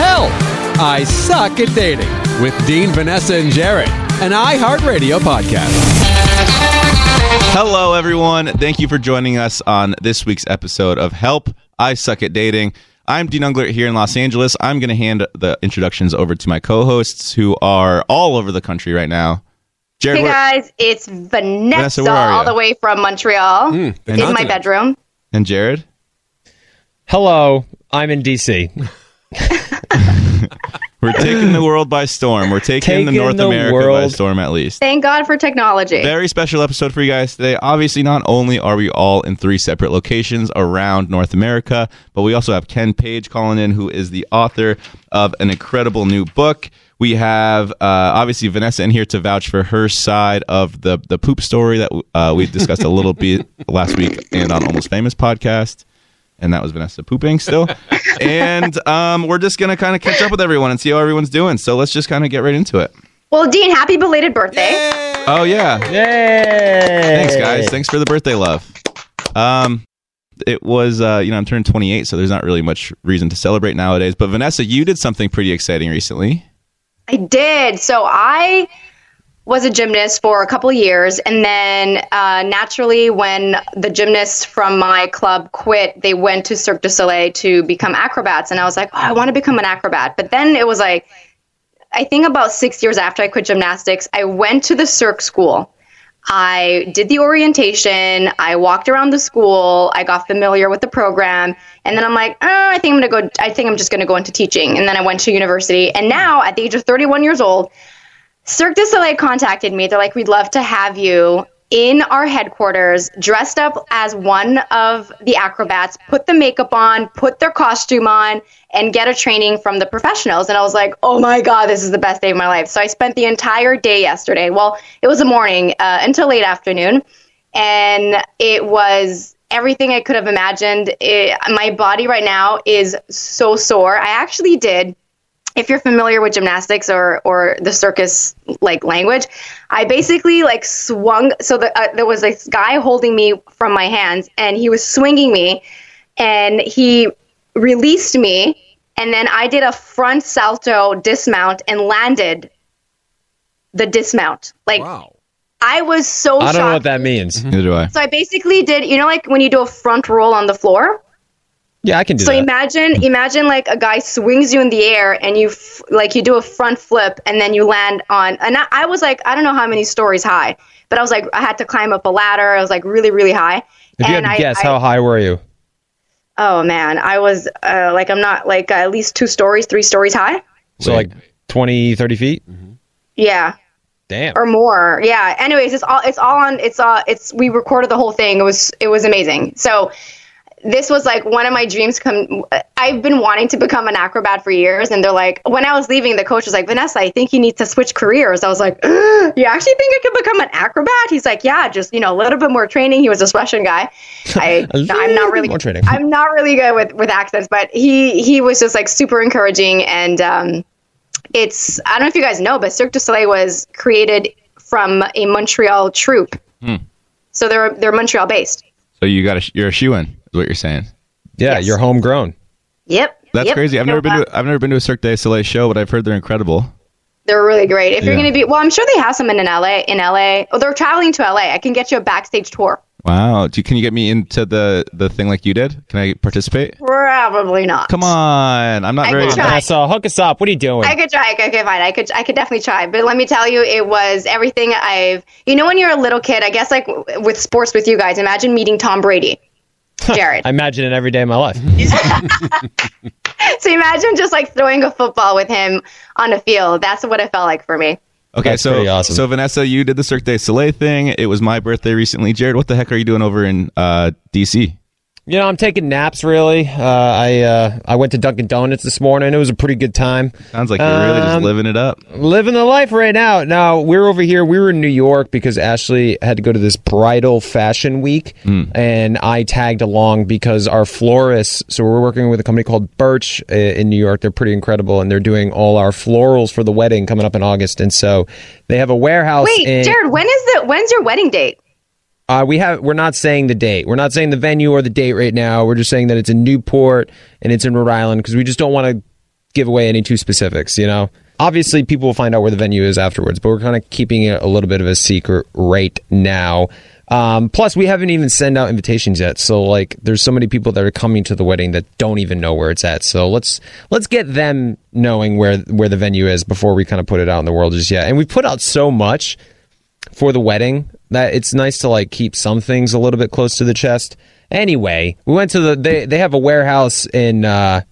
Help! I suck at dating with Dean, Vanessa, and Jared, an iHeartRadio podcast. Hello, everyone. Thank you for joining us on this week's episode of Help I Suck at Dating. I'm Dean Unglert here in Los Angeles. I'm going to hand the introductions over to my co hosts who are all over the country right now. Jared, Hey where- guys, it's Vanessa, Vanessa, where are all you? the way from Montreal hmm, in Vanessa. my bedroom. and Jared? Hello, I'm in DC. We're taking the world by storm. We're taking, the North the America by world. storm, at least. Thank God for technology. Very special episode for you guys today. Obviously, not only are we all in three separate locations around North America, but we also have Ken Page calling in, who is the author of an incredible new book. We have uh, obviously Vanessa in here to vouch for her side of the the poop story that uh, we discussed a little bit last week and on Almost Famous podcast. And that was Vanessa pooping still. and um, we're just going to kind of catch up with everyone and see how everyone's doing. So let's just kind of get right into it. well, Dean, happy belated birthday. Oh, yeah. Yay! Thanks, guys. Thanks for the birthday love. Um, it was, uh, you know, I'm turning 28, so there's not really much reason to celebrate nowadays. But Vanessa, you did something pretty exciting recently. I did. So I was a gymnast for a couple years, and then uh, naturally, when the gymnasts from my club quit, they went to Cirque du Soleil to become acrobats, and I was like, oh, I want to become an acrobat. But then it was like, I think about six years after I quit gymnastics, I went to the Cirque school. I did the orientation. I walked around the school. I got familiar with the program, and then I'm like, oh, I think I'm gonna go. I think I'm just gonna go into teaching. And then I went to university, and now at the age of 31 years old, Cirque du Soleil contacted me. They're like, we'd love to have you in our headquarters, dressed up as one of the acrobats, put the makeup on, put their costume on, and get a training from the professionals. And I was like, oh my God, this is the best day of my life. So I spent the entire day yesterday. Well, it was a morning uh, until late afternoon. And it was everything I could have imagined. It, my body right now is so sore. I actually did if you're familiar with gymnastics or or the circus like language, I basically like swung. So the, uh, there was this guy holding me from my hands, and he was swinging me, and he released me, and then I did a front salto dismount and landed the dismount. Like I was so I don't know what that means. Neither do I. So I basically did, you know, like when you do a front roll on the floor. Yeah, I can do So that. imagine, imagine like a guy swings you in the air and you f- like you do a front flip and then you land on. And I, I was like, I don't know how many stories high, but I was like, I had to climb up a ladder. I was like really, really high. if you had to I- guess, I- how high were you? Oh man, I was uh, like, I'm not like uh, at least two stories, three stories high. So like 20, 30 feet? Yeah. Damn. or more. Yeah. Anyways, it's all it's all on it's uh it's we recorded the whole thing. It was it was amazing. So this was like one of my dreams come I've been wanting to become an acrobat for years and they're like when I was leaving the coach was like Vanessa I think you need to switch careers. I was like you actually think I could become an acrobat? He's like yeah just you know a little bit more training. He was a Russian guy. I A little I'm not really more training. I'm not really good with with accents but he he was just like super encouraging and um it's I don't know if you guys know but Cirque du Soleil was created from a Montreal troupe. Hmm. so they're they're Montreal based So you got a, you're a shoe in, is what you're saying. Yeah, Yes. you're homegrown. yep That's yep. crazy. I've never been to I've never been to a Cirque du Soleil show, but I've heard they're incredible. They're really great. If you're going to be, well, I'm sure they have some in LA. In LA, oh, they're traveling to LA. I can get you a backstage tour. Wow. Do you, can you get me into the the thing like you did? Can I participate? Probably not. Come on. I'm not I very can try. Vanessa, hook us up. What are you doing? I could try. Okay, okay, fine. I could. I could definitely try. But let me tell you, it was everything I've. You know, when you're a little kid, I guess like with sports with you guys. Imagine meeting Tom Brady, Jared. I imagine it every day of my life. so imagine just like throwing a football with him on a field. That's what it felt like for me. Okay, That's so awesome. so Vanessa, you did the Cirque du Soleil thing. It was my birthday recently. Jared, what the heck are you doing over in uh, DC? You know, I'm taking naps. Really, uh, I uh, I went to Dunkin' Donuts this morning. It was a pretty good time. Sounds like you're really just Um, living it up. living the life right now. Now we're over here. We were in New York because Ashley had to go to this bridal fashion week, and I tagged along because our florists. So we're working with a company called Birch uh, in New York. They're pretty incredible, and they're doing all our florals for the wedding coming up in August. And so they have a warehouse. Wait, in, Jared, when is the when's your wedding date? Uh, we have. We're not saying the date. We're not saying the venue or the date right now. We're just saying that it's in Newport and it's in Rhode Island because we just don't want to give away any too specifics. You know, obviously people will find out where the venue is afterwards, but we're kind of keeping it a little bit of a secret right now. Um, plus, we haven't even sent out invitations yet. So, like, there's so many people that are coming to the wedding that don't even know where it's at. So let's let's get them knowing where where the venue is before we kind of put it out in the world just yet. And we put out so much for the wedding that it's nice to like keep some things a little bit close to the chest. Anyway, we went to the they they have a warehouse in uh,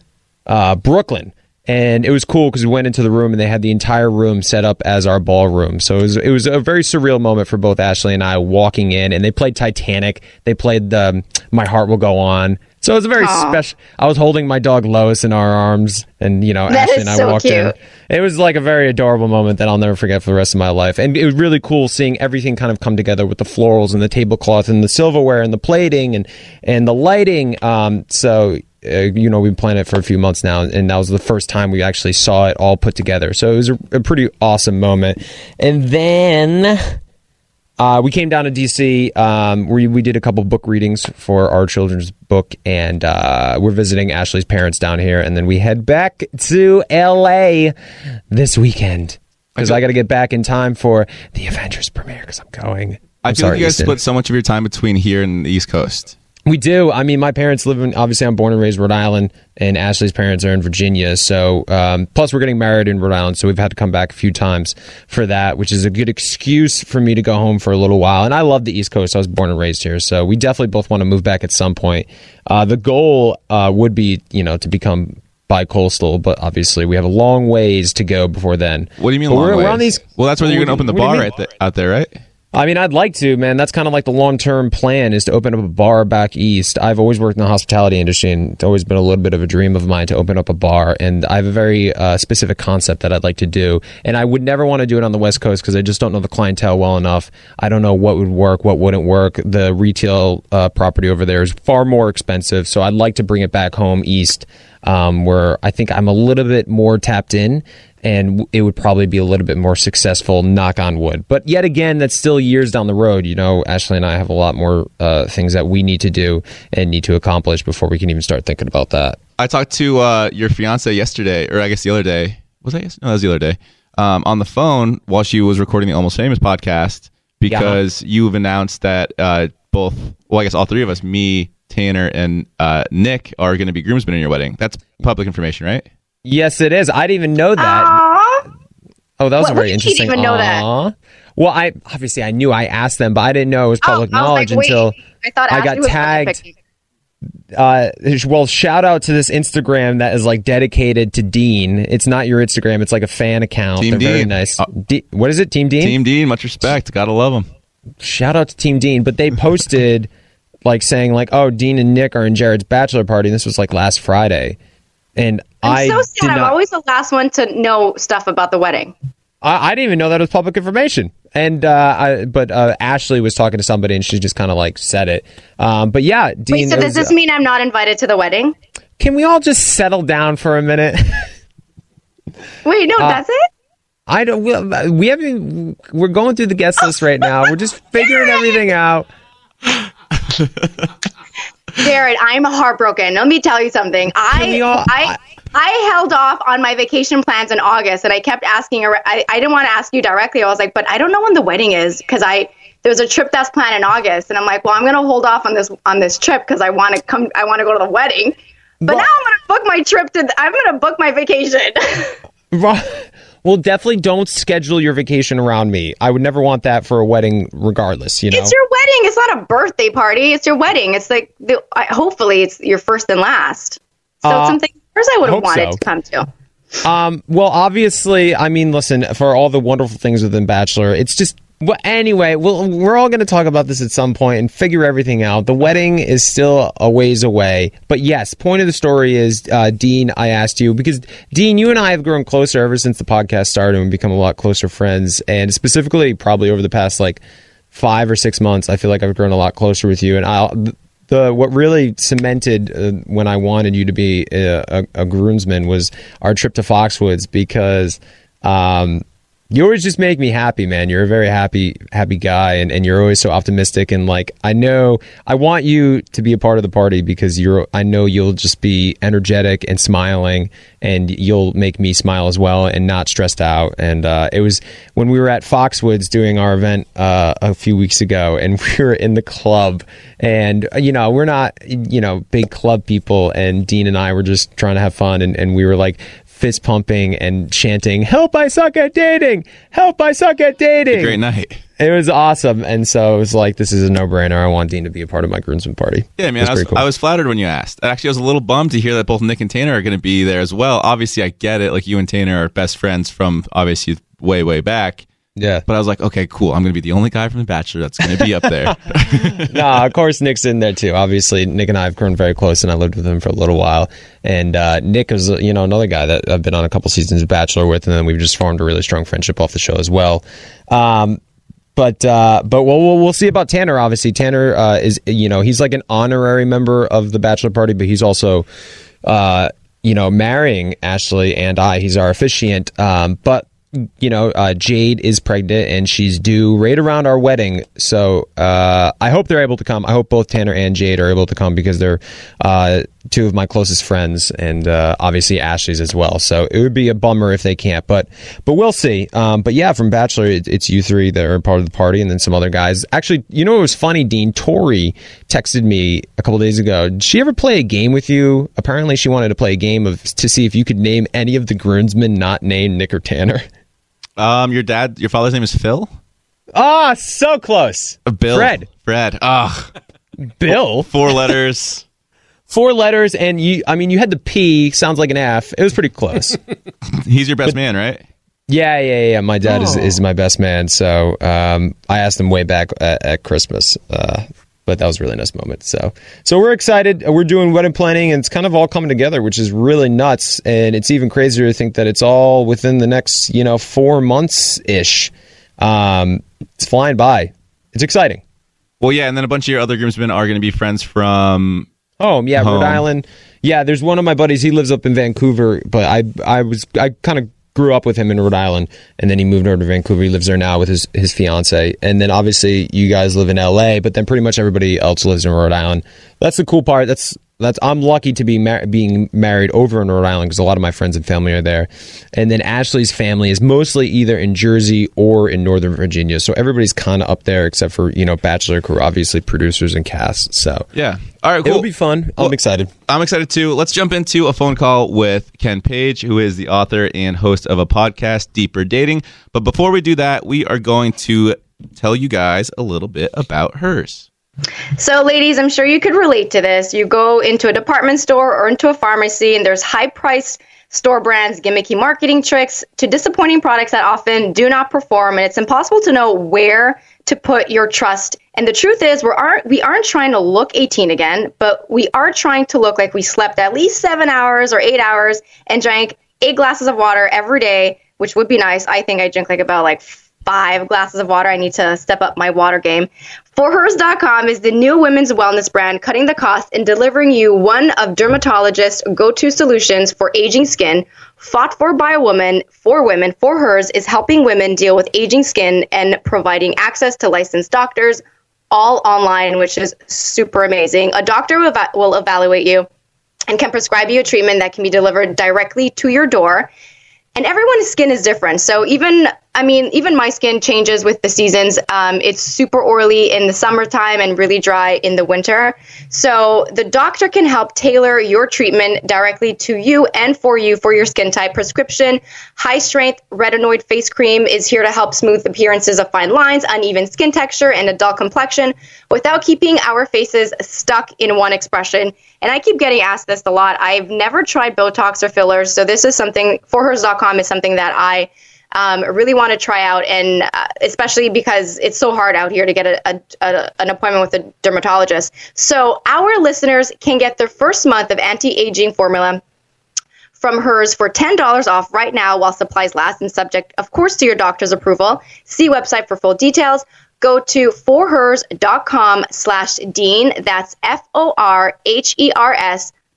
uh, Brooklyn. And it was cool because we went into the room and they had the entire room set up as our ballroom. So it was it was a very surreal moment for both Ashley and I walking in. And they played Titanic. They played the "My Heart Will Go On." So it was a very special. I was holding my dog Lois in our arms, and you know That Ashley and I so walked in. It was like a very adorable moment that I'll never forget for the rest of my life. And it was really cool seeing everything kind of come together with the florals and the tablecloth and the silverware and the plating and and the lighting. Um, so. Uh, you know, we've been planning it for a few months now, and that was the first time we actually saw it all put together. So it was a, a pretty awesome moment. And then uh, we came down to DC. Um, we we did a couple book readings for our children's book, and uh, we're visiting Ashley's parents down here, and then we head back to LA this weekend because I got to get back in time for the Avengers premiere because I'm going. I I'm feel sorry, like you guys Easton. split so much of your time between here and the East Coast. We do. I mean, my parents live in. Obviously, I'm born and raised in Rhode Island, and Ashley's parents are in Virginia. So, um, plus we're getting married in Rhode Island, so we've had to come back a few times for that, which is a good excuse for me to go home for a little while. And I love the East Coast. I was born and raised here, so we definitely both want to move back at some point. Uh, the goal uh, would be, you know, to become bi-coastal, but obviously we have a long ways to go before then. What do you mean But long we're, we're ways? on these. well, that's where you're going to open the bar right there, out there, right? I mean, I'd like to, man. That's kind of like the long term plan is to open up a bar back east. I've always worked in the hospitality industry, and it's always been a little bit of a dream of mine to open up a bar. And I have a very uh, specific concept that I'd like to do. And I would never want to do it on the West Coast because I just don't know the clientele well enough. I don't know what would work, what wouldn't work. The retail uh, property over there is far more expensive, so I'd like to bring it back home east, um, where I think I'm a little bit more tapped in and it would probably be a little bit more successful, knock on wood. But yet again, that's still years down the road. You know, Ashley and I have a lot more uh, things that we need to do and need to accomplish before we can even start thinking about that. I talked to uh, your fiance yesterday, or I guess the other day. Was that yesterday? No, that was the other day. Um, on the phone while she was recording the Almost Famous podcast because you've announced that uh, both, well, I guess all three of us, me, Tanner, and uh, Nick, are going to be groomsmen in your wedding. That's public information, right? Yes, it is. I didn't even know that. Aw. Oh, that was What- very what, you interesting. didn't even know that? Well, I obviously I knew I asked them, but I didn't know it was public Oh, I was knowledge like, wait, until I thought I Ashley got gonna tagged. uh, well, shout out to this Instagram that is like dedicated to Dean. It's not your Instagram; it's like a fan account. Team They're very Dean. nice. Uh, D- what is it, Team Dean? Team Dean, much respect. Gotta love them. shout out to Team Dean, but they posted like saying like, "Oh, Dean and Nick are in Jared's bachelor party." And this was like last Friday, and I'm so sad. I'm not- always the last one to know stuff about the wedding. I, I didn't even know that was public information. And uh, I, but uh, Ashley was talking to somebody, and she just kind of like said it. Um, but yeah, Dean. Wait, so does was- this mean I'm not invited to the wedding? Can we all just settle down for a minute? Wait, no, Uh, that's it. I don't. We, we haven't. We're going through the guest list right now. We're just figuring everything out. Jared, I'm heartbroken. Let me tell you something. I, all- I, I held off on my vacation plans in August, and I kept asking. I, I didn't want to ask you directly. I was like, but I don't know when the wedding is because I there's a trip that's planned in August, and I'm like, well, I'm gonna hold off on this on this trip because I want to come. I want to go to the wedding. But now I'm gonna book my trip to. I'm gonna book my vacation. Ro- Well, definitely don't schedule your vacation around me. I would never want that for a wedding, regardless. You know. It's your wedding. It's not a birthday party. It's your wedding. It's like the, I, hopefully it's your first and last. So Uh, it's something first I would have wanted so. to come to. Um, well, obviously, I mean, listen, for all the wonderful things within Bachelor, it's just. Well, anyway, we'll, we're all going to talk about this at some point and figure everything out. The wedding is still a ways away. But yes, point of the story is, uh, Dean, I asked you, because Dean, you and I have grown closer ever since the podcast started and we become a lot closer friends. And specifically, probably over the past like five or six months, I feel like I've grown a lot closer with you. And I'll. The what really cemented uh, when I wanted you to be a, a, a groomsman was our trip to Foxwoods because um, you always just make me happy, man. You're a very happy, happy guy, and, and you're always so optimistic. And like, I know I want you to be a part of the party because you're. I know you'll just be energetic and smiling, and you'll make me smile as well, and not stressed out. And uh, it was when we were at Foxwoods doing our event uh, a few weeks ago, and we were in the club, and uh, you know we're not you know big club people, and Dean and I were just trying to have fun, and, and we were like fist pumping and chanting, "Help! I suck at dating! Help! I suck at dating!" Great night. It was awesome, and so it was like, "This is a no-brainer. I want Dean to be a part of my groomsmen party." Yeah, man, I was, cool. I was flattered when you asked. Actually, I was a little bummed to hear that both Nick and Tanner are going to be there as well. Obviously, I get it. Like you and Tanner are best friends from obviously way, way back. Yeah. But I was like, okay, cool. I'm going to be the only guy from The Bachelor that's going to be up there. nah, of course Nick's in there too. Obviously, Nick and I have grown very close, and I lived with him for a little while. And uh, Nick is, you know, another guy that I've been on a couple seasons of Bachelor with, and then we've just formed a really strong friendship off the show as well. Um, but uh, but we'll, we'll we'll see about Tanner. Obviously, Tanner uh, is you know he's like an honorary member of the Bachelor Party, but he's also uh, you know marrying Ashley and I. He's our officiant. Um, but you know, uh, Jade is pregnant and she's due right around our wedding. So uh, I hope they're able to come. I hope both Tanner and Jade are able to come because they're uh, two of my closest friends, and uh, obviously Ashley's as well. So it would be a bummer if they can't, but but we'll see. Um, but yeah, from Bachelor, it, it's you three that are part of the party, and then some other guys. Actually, you know what was funny? Dean Tori texted me a couple days ago. Did she ever play a game with you? Apparently, she wanted to play a game of to see if you could name any of the groomsmen not named Nick or Tanner. um, your dad, your father's name is Phil? Ah, so close. Uh, Bill. Fred. Fred. Ugh. Bill. Four letters. Four letters, and you. I mean, you had the P. Sounds like an F. It was pretty close. He's your best man, right? Yeah, yeah, yeah. My dad is, Oh. is my best man. So um, I asked him way back at, at Christmas, uh, but that was a really nice moment. So, so we're excited. We're doing wedding planning, and it's kind of all coming together, which is really nuts. And it's even crazier to think that it's all within the next, you know, four months ish. Um, it's flying by. It's exciting. Well, yeah, and then a bunch of your other groomsmen are going to be friends from Home, yeah, Home. Rhode Island. Yeah, there's one of my buddies. He lives up in Vancouver, but I I was I kind of grew up with him in Rhode Island, and then he moved over to Vancouver. He lives there now with his his fiance, and then obviously you guys live in L.A., but then pretty much everybody else lives in Rhode Island. That's the cool part. That's that's I'm lucky to be mar- being married over in Rhode Island because a lot of my friends and family are there, and then Ashley's family is mostly either in Jersey or in Northern Virginia. So everybody's kind of up there except for you know Bachelor crew, obviously producers and cast. So Yeah. All right, cool. It'll be fun. I'm excited. I'm excited too. Let's jump into a phone call with Ken Page, who is the author and host of a podcast, Deeper Dating. But before we do that, we are going to tell you guys a little bit about hers. So, ladies, I'm sure you could relate to this. You go into a department store or into a pharmacy, and there's high priced store brands, gimmicky marketing tricks, to disappointing products that often do not perform, and it's impossible to know where to put your trust. And the truth is, we aren't we aren't trying to look 18 again, but we are trying to look like we slept at least seven hours or eight hours and drank eight glasses of water every day, which would be nice. I think I drink like about like five glasses of water. I need to step up my water game. ForHers.com is the new women's wellness brand, cutting the cost and delivering you one of dermatologists' go to solutions for aging skin. Fought for by a woman, for women, for hers is helping women deal with aging skin and providing access to licensed doctors, all online, which is super amazing. A doctor will, will evaluate you and can prescribe you a treatment that can be delivered directly to your door and everyone's skin is different. So even I mean, even my skin changes with the seasons. Um, it's super oily in the summertime and really dry in the winter. So the doctor can help tailor your treatment directly to you and for you for your skin type. Prescription high strength retinoid face cream is here to help smooth appearances of fine lines, uneven skin texture, and a dull complexion without keeping our faces stuck in one expression. And I keep getting asked this a lot. I've never tried Botox or fillers, so this is something forhers.com is something that I um, really want to try out, and uh, especially because it's so hard out here to get a, a, a, an appointment with a dermatologist. So our listeners can get their first month of anti-aging formula from hers for $10 off right now while supplies last and subject, of course, to your doctor's approval. See website for full details. Go to forhers.com slash Dean. That's F-O-R-H-E-R-S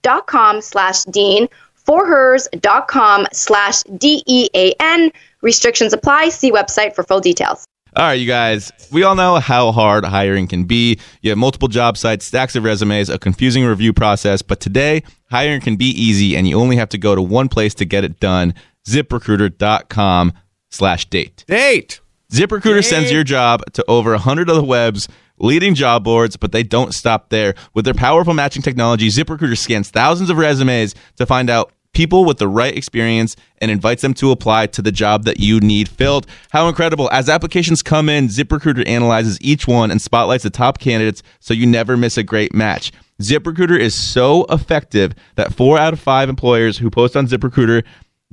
dot com slash Dean. Forhers.com slash D-E-A-N. Restrictions apply. See website for full details. All right, you guys, we all know how hard hiring can be. You have multiple job sites, stacks of resumes, a confusing review process, but today, hiring can be easy and you only have to go to one place to get it done, ziprecruiter.com slash date. Date! ZipRecruiter sends your job to over 100 of the web's leading job boards, but they don't stop there. With their powerful matching technology, ZipRecruiter scans thousands of resumes to find out people with the right experience and invites them to apply to the job that you need filled. How incredible. As applications come in, ZipRecruiter analyzes each one and spotlights the top candidates so you never miss a great match. ZipRecruiter is so effective that four out of five employers who post on ZipRecruiter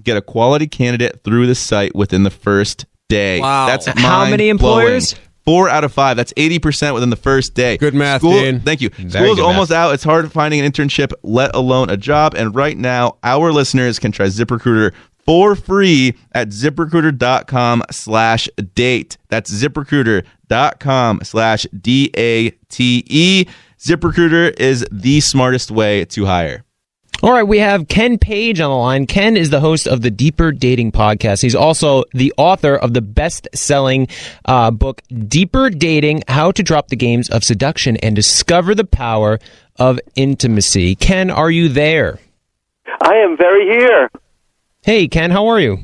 get a quality candidate through the site within the first day. Wow. That's How many employers? Four out of five. That's 80% within the first day. Good math, School, Dean. Thank you. Very School's almost out. It's hard finding an internship, let alone a job. And right now, our listeners can try ZipRecruiter for free at ziprecruiter.com slash date. That's ziprecruiter.com slash D A T E. ZipRecruiter is the smartest way to hire. All right, we have Ken Page on the line. Ken is the host of the Deeper Dating podcast. He's also the author of the best-selling uh, book "Deeper Dating: How to Drop the Games of Seduction and Discover the Power of Intimacy." Ken, are you there? I am very here. Hey, Ken, how are you?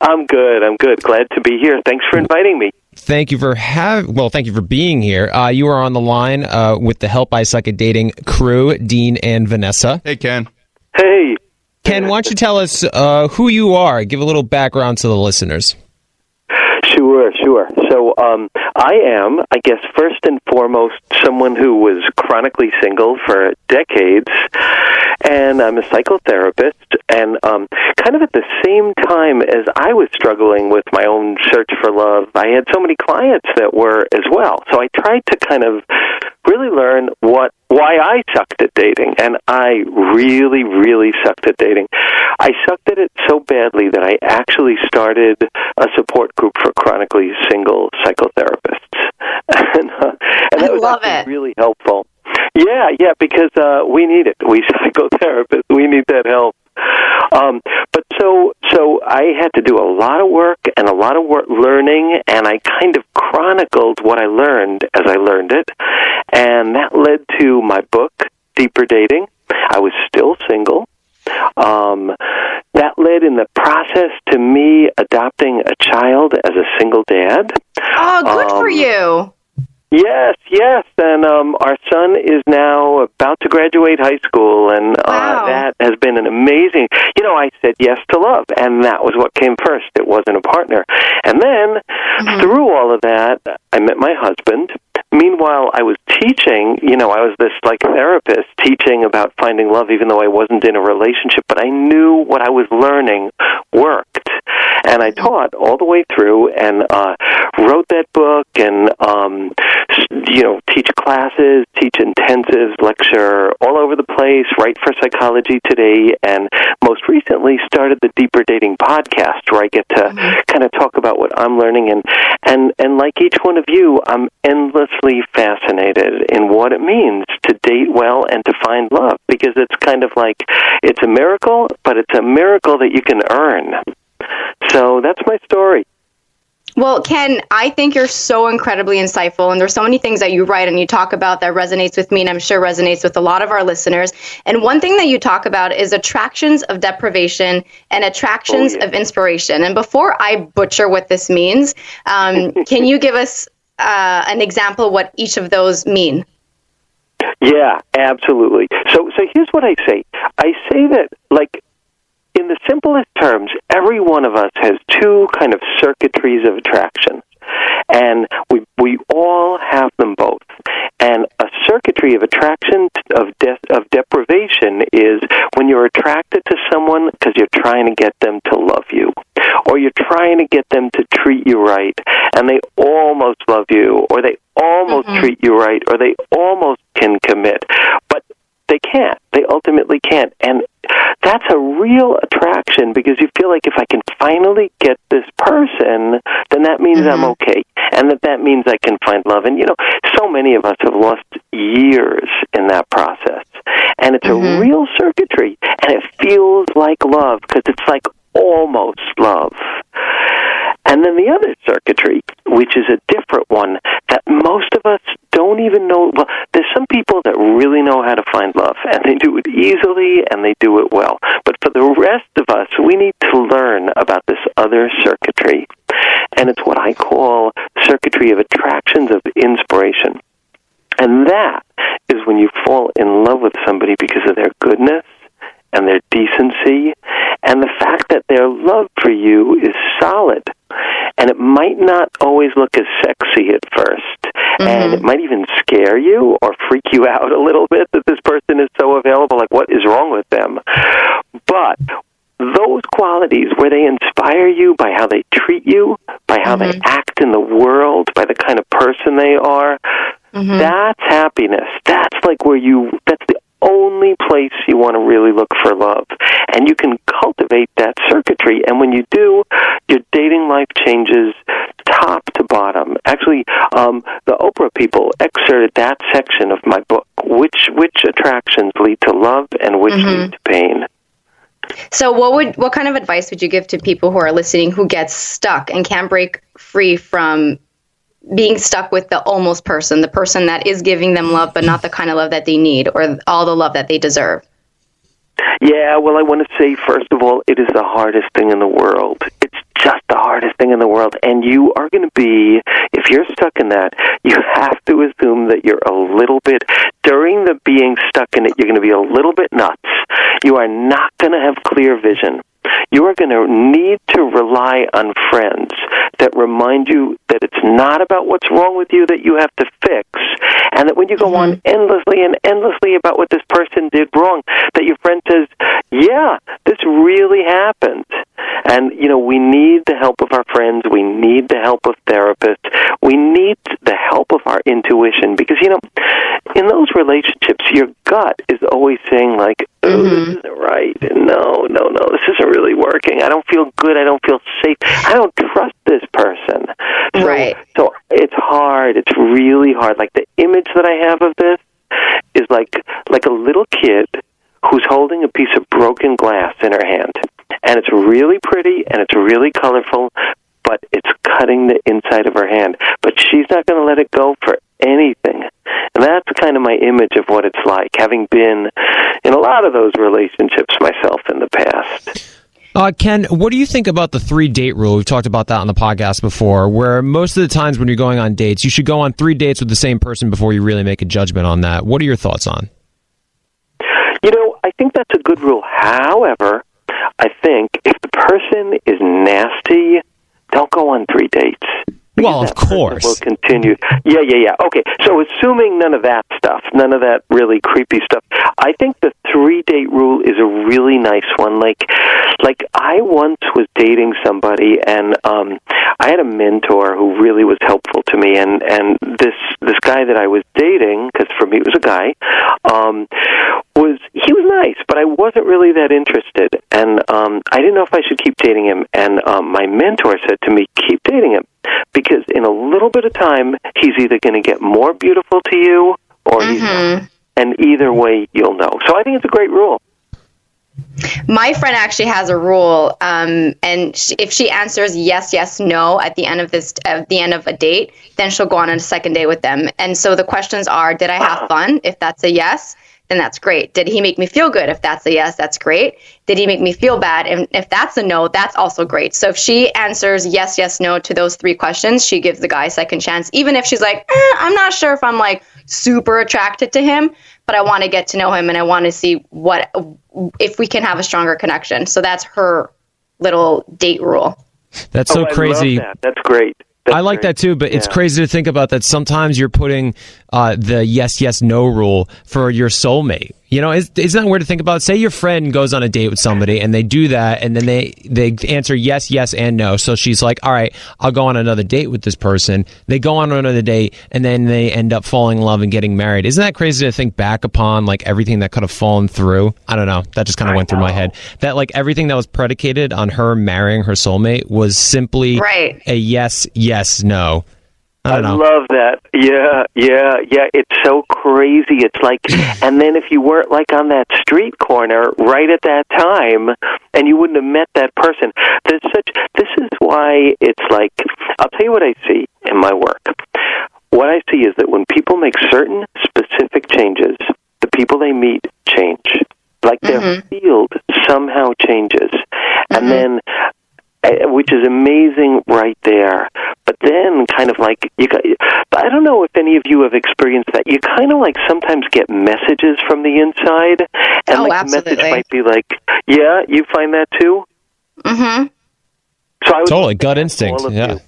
I'm good. I'm good. Glad to be here. Thanks for inviting me. Thank you for have well, thank you for being here. Uh, you are on the line uh, with the Help I Suck at Dating crew, Dean and Vanessa. Hey, Ken. Hey. Ken, why don't you tell us uh, who you are? Give a little background to the listeners. Sure, sure. So, um, I am, I guess, first and foremost, someone who was chronically single for decades, and I'm a psychotherapist. And um, kind of at the same time as I was struggling with my own search for love, I had so many clients that were as well. So I tried to kind of really learn what why I sucked at dating, and I really, really sucked at dating. I sucked at it so badly that I actually started a support group for chronically single psychotherapists, and, uh, and that I was love it. really helpful. Yeah, yeah, because uh, we need it. We psychotherapists, we need that help. Um, but so so I had to do a lot of work and a lot of work learning, and I kind of chronicled what I learned as I learned it, and that led to my book, Deeper Dating. I was still single. Um, that led in the process to me adopting a child as a single dad. Oh, good for Um, you. Yes, yes, and um, our son is now about to graduate high school, and uh, that has been an amazing. You know, I said yes to love, and that was what came first. It wasn't a partner, and then through all of that, I met my husband, meanwhile, I was teaching. You know, I was this like therapist teaching about finding love, even though I wasn't in a relationship. But I knew what I was learning worked, and I taught all the way through, and uh, wrote that book, and um, you know, teach classes, teach intensives, lecture all over the place. Write for Psychology Today, and most recently started the Deeper Dating podcast, where I get to mm-hmm. kind of talk about what I'm learning, and and and like each one of you, I'm endlessly fascinated in what it means to date well and to find love because it's kind of like it's a miracle, but it's a miracle that you can earn. So that's my story. Well, Ken, I think you're so incredibly insightful, and there's so many things that you write and you talk about that resonates with me, and I'm sure resonates with a lot of our listeners. And one thing that you talk about is attractions of deprivation and attractions Oh, yeah. of inspiration. And before I butcher what this means, um, can you give us uh, an example of what each of those mean? Yeah, absolutely. So so here's what I say. I say that like in the simplest terms, every one of us has two kind of circuitries of attraction. And we we all have them both. And a circuitry of attraction of de- of deprivation is when you're attracted to someone because you're trying to get them to love you, or you're trying to get them to treat you right, and they almost love you, or they almost mm-hmm. treat you right, or they almost can commit, but they can't. They ultimately can't. And that's a real attraction because you feel like if I can finally get this person, then that means I'm mm-hmm. okay. And that that means I can find love. And, you know, so many of us have lost years in that process. And it's a mm-hmm. real circuitry. And it feels like love because it's like almost love. And then the other circuitry, which is a different one that most of us don't even know. Well, some people that really know how to find love, and they do it easily and they do it well. But for the rest of us, we need to learn about this other circuitry. And it's what I call circuitry of attractions of inspiration. And that is when you fall in love with somebody because of their goodness and their decency and the fact that their love for you is might not always look as sexy at 1st And it mm-hmm. might even scare you or freak you out a little bit that this person is so available. Like, what is wrong with them? But those qualities where they inspire you by how they treat you, by how they mm-hmm. act in the world, by the kind of person they are, mm-hmm. that's happiness. That's like where you, that's the only place you want to really look for love. And you can cultivate that circuitry. And when you do, your dating life changes top to bottom. Actually, um, the Oprah people excerpted that section of my book. Which which attractions lead to love and which lead to pain? So, what would what kind of advice would you give to people who are listening who get stuck and can't break free from being stuck with the almost person, the person that is giving them love, but not the kind of love that they need or all the love that they deserve? Yeah, well, I want to say, first of all, it is the hardest thing in the world. It's just the hardest thing in the world. And you are going to be, if you're stuck in that, you have to assume that you're a little bit, during the being stuck in it, you're going to be a little bit nuts. You are not going to have clear vision. You are going to need to rely on friends that remind you that it's not about what's wrong with you that you have to fix, and that when you go on mm-hmm. endlessly and endlessly about what this person did wrong, that your friend says, "Yeah, this really happened." And you know, we need the help of our friends. We need the help of therapists. We need the help of our intuition because you know, in those relationships, your gut is always saying like, "Oh, this mm-hmm. isn't right. No, no, no, this isn't really working. I don't feel good. I don't feel safe. I don't trust this person." So, Right. So it's hard. It's really hard. Like the image that I have of this is like like a little kid who's holding a piece of broken glass in her hand. And it's really pretty and it's really colorful, but it's cutting the inside of her hand. But she's not going to let it go for anything. And that's kind of my image of what it's like, having been in a lot of those relationships myself in the past. Uh, Ken, what do you think about the three date rule? We've talked about that on the podcast before, where most of the times when you're going on dates, you should go on three dates with the same person before you really make a judgment on that. What are your thoughts on? You know, I think that's a good rule. However, I think if the person is nasty, don't go on three dates. Well, of course. Will continue. Yeah, yeah, yeah. Okay. So assuming none of that stuff, none of that really creepy stuff, I think the three date rule is a really nice one. Like, like I once was dating somebody, and um, I had a mentor who really was helpful to me, and and this this guy that I was dating, because for me it was a guy, um, was he was nice, but I wasn't really that interested, and um, I didn't know if I should keep dating him. And um, my mentor said to me, "Keep dating him, because in a little bit of time, he's either going to get more beautiful to you, or he's not. And either way, you'll know." So I think it's a great rule. My friend actually has a rule, um, and sh if she answers yes, yes, no at the end of this, at the end of a date, then she'll go on a second date with them. And so the questions are: Did I have fun? If that's a yes, then that's great. Did he make me feel good? If that's a yes, that's great. Did he make me feel bad? And if that's a no, that's also great. So if she answers yes, yes, no to those three questions, she gives the guy a second chance, even if she's like, eh, I'm not sure if I'm like super attracted to him, but I want to get to know him and I want to see what if we can have a stronger connection. So that's her little date rule. That's Oh, so I love crazy. that. That's great. I like that too, but it's crazy to think about that. Sometimes you're putting uh, the yes, yes, no rule for your soulmate. You know, is, isn't that weird to think about? Say your friend goes on a date with somebody and they do that, and then they they answer yes, yes, and no. So she's like, "All right, I'll go on another date with this person." They go on another date, and then they end up falling in love and getting married. Isn't that crazy to think back upon like everything that could have fallen through? I don't know. That just kind of went through my head. That like everything that was predicated on her marrying her soulmate was simply Right. a yes, yes, no. I know. love that. Yeah, yeah, yeah. It's so crazy. It's like, and then if you weren't like on that street corner right at that time, and you wouldn't have met that person, there's such. This is why it's like. I'll tell you what I see in my work. What I see is that when people make certain specific changes, the people they meet change. Like their field somehow changes, and then uh, which is amazing right there. But then, kind of like you, got, I don't know if any of you have experienced that. You kind of like sometimes get messages from the inside, and Oh, like the message might be like, "Yeah, you find that too." Mm-hmm. So I was Totally gut instinct. Yeah. you.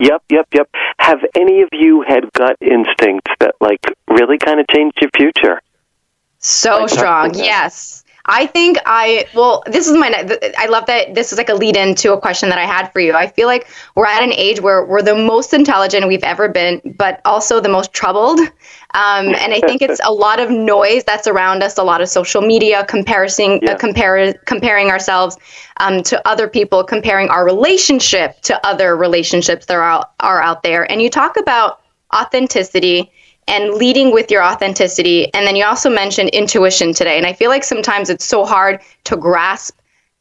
Yep, yep, yep. Have any of you had gut instincts that like really kind of changed your future? So Like strong. something that- Yes. I think I, well, this is my, I love that this is like a lead in to a question that I had for you. I feel like we're at an age where we're the most intelligent we've ever been, but also the most troubled. Um, and I think it's a lot of noise that's around us, a lot of social media, comparison, uh, compare, comparing ourselves um, to other people, comparing our relationship to other relationships that are out, are out there. And you talk about authenticity and leading with your authenticity. And then you also mentioned intuition today. And I feel like sometimes it's so hard to grasp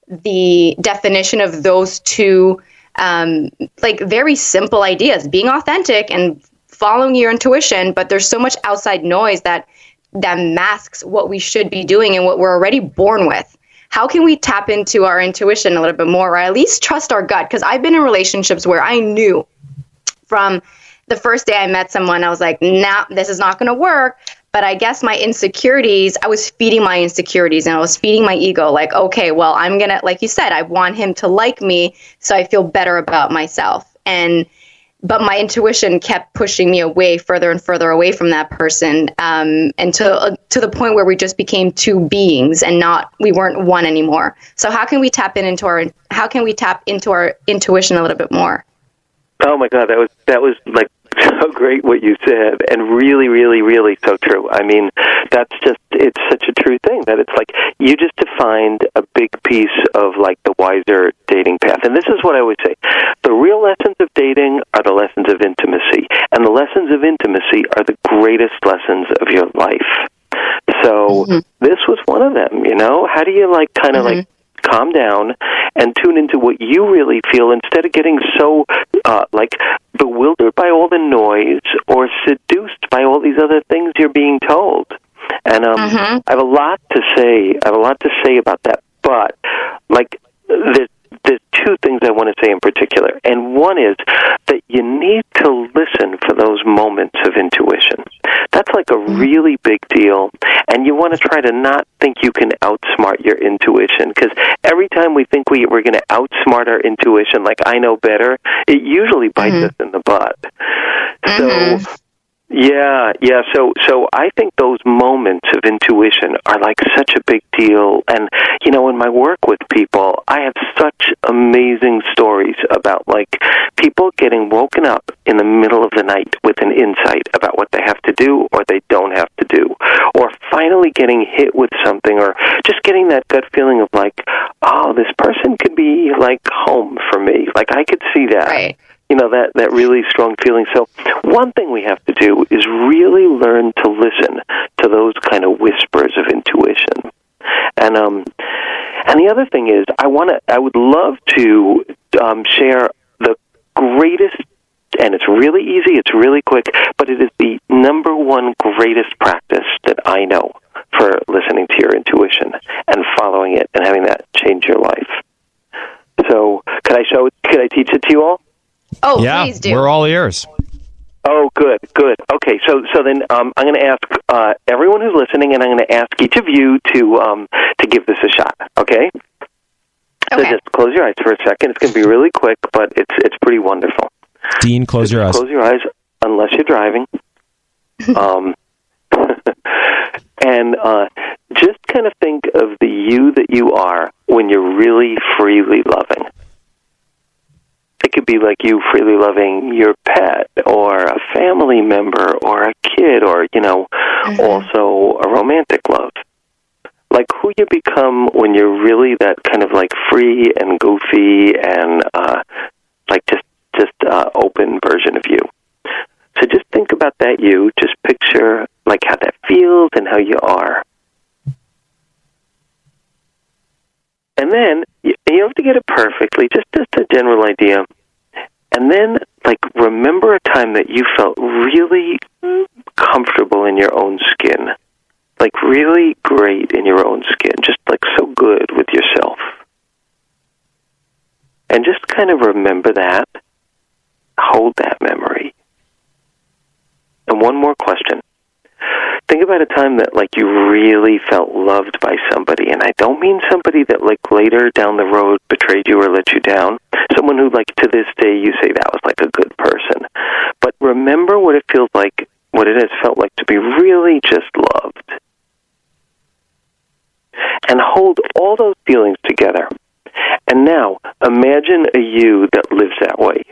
the definition of those two, um, like very simple ideas being authentic and following your intuition. But there's so much outside noise that that masks what we should be doing and what we're already born with. How can we tap into our intuition a little bit more, or at least trust our gut? Because I've been in relationships where I knew from the first day I met someone, I was like, nah, this is not going to work. But I guess my insecurities, I was feeding my insecurities and I was feeding my ego. Like, okay, well, I'm going to, like you said, I want him to like me so I feel better about myself. And, but my intuition kept pushing me away further and further away from that person um, and to, uh, to the point where we just became two beings and not, we weren't one anymore. So how can we tap in into our, how can we tap into our intuition a little bit more? Oh my God, that was that was like so great what you said, and really, really, really so true. I mean, that's just it's such a true thing that it's like you just defined a big piece of like the wiser dating path, and this is what I always say: the real lessons of dating are the lessons of intimacy, and the lessons of intimacy are the greatest lessons of your life. So mm-hmm. this was one of them. You know, how do you like kind of like mm-hmm. Calm down and tune into what you really feel instead of getting so uh, like bewildered by all the noise or seduced by all these other things you're being told. And um, I have a lot to say. I have a lot to say about that. But like, there's there's two things I want to say in particular, and one is that you need to listen for those moments of intuition. That's like a mm. really big deal, and you want to to try to not think you can outsmart your intuition because every time we think we, we're going to outsmart our intuition, like I know better, it usually bites mm-hmm. us in the butt. So. Mm-hmm. Yeah, yeah. So, so I think those moments of intuition are like such a big deal. And you know, in my work with people, I have such amazing stories about like people getting woken up in the middle of the night with an insight about what they have to do or they don't have to do, or finally getting hit with something, or just getting that gut feeling of like, oh, this person could be like home for me. Like I could see that. Right. You know that that really strong feeling. So one thing we have to do is really learn to listen to those kind of whispers of intuition. And um, and the other thing is, I want to. I would love to um, share the greatest, and it's really easy. It's really quick, but it is the number one greatest practice that I know for listening to your intuition and following it and having that change your life. So, could I show? Could I teach it to you all? Oh, yeah, please do. we're all ears. Oh, good, good. Okay, so so then um, I'm going to ask uh, everyone who's listening, and I'm going to ask each of you to um, to give this a shot. Okay. So just close your eyes for a second. It's going to be really quick, but it's it's pretty wonderful. Dean, close your eyes. Close your eyes unless you're driving. um, and uh, just kind of think of the you that you are when you're really freely loving. Could be like you freely loving your pet or a family member or a kid or, you know, also a romantic love. Like who you become when you're really that kind of like free and goofy and uh, like just just uh, open version of you. So just think about that you. Just picture like how that feels and how you are. And then you, you don't have to get it perfectly, just just a general idea. And then like remember a time that you felt really comfortable in your own skin. Like really great in your own skin, just like so good with yourself. And just kind of remember that. Hold that memory. And one more question. Think about a time that like you really felt loved by somebody and I don't mean somebody that like later down the road betrayed you or let you down. Someone who like to this day you say that was like a good person. But remember what it feels like what it has felt like to be really just loved. And hold all those feelings together. And now imagine a you that lives that way.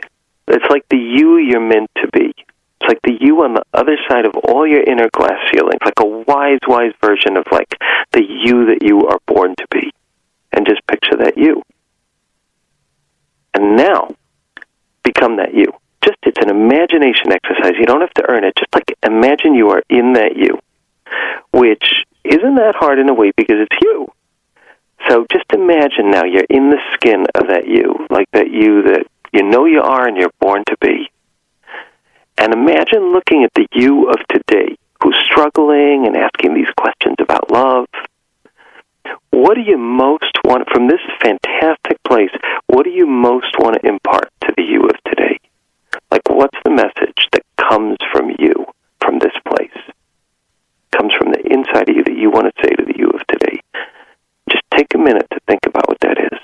It's like the you you're meant to be. It's like the you on the other side of all your inner glass ceilings, like a wise, wise version of like the you that you are born to be. And just picture that you. And now become that you. Just it's an imagination exercise. You don't have to earn it. Just like imagine you are in that you. Which isn't that hard in a way because it's you. So just imagine now you're in the skin of that you, like that you that you know you are and you're born to be. And imagine looking at the you of today who's struggling and asking these questions about love. What do you most want from this fantastic place? What do you most want to impart to the you of today? Like, what's the message that comes from you from this place? Comes from the inside of you that you want to say to the you of today. Just take a minute to think about what that is.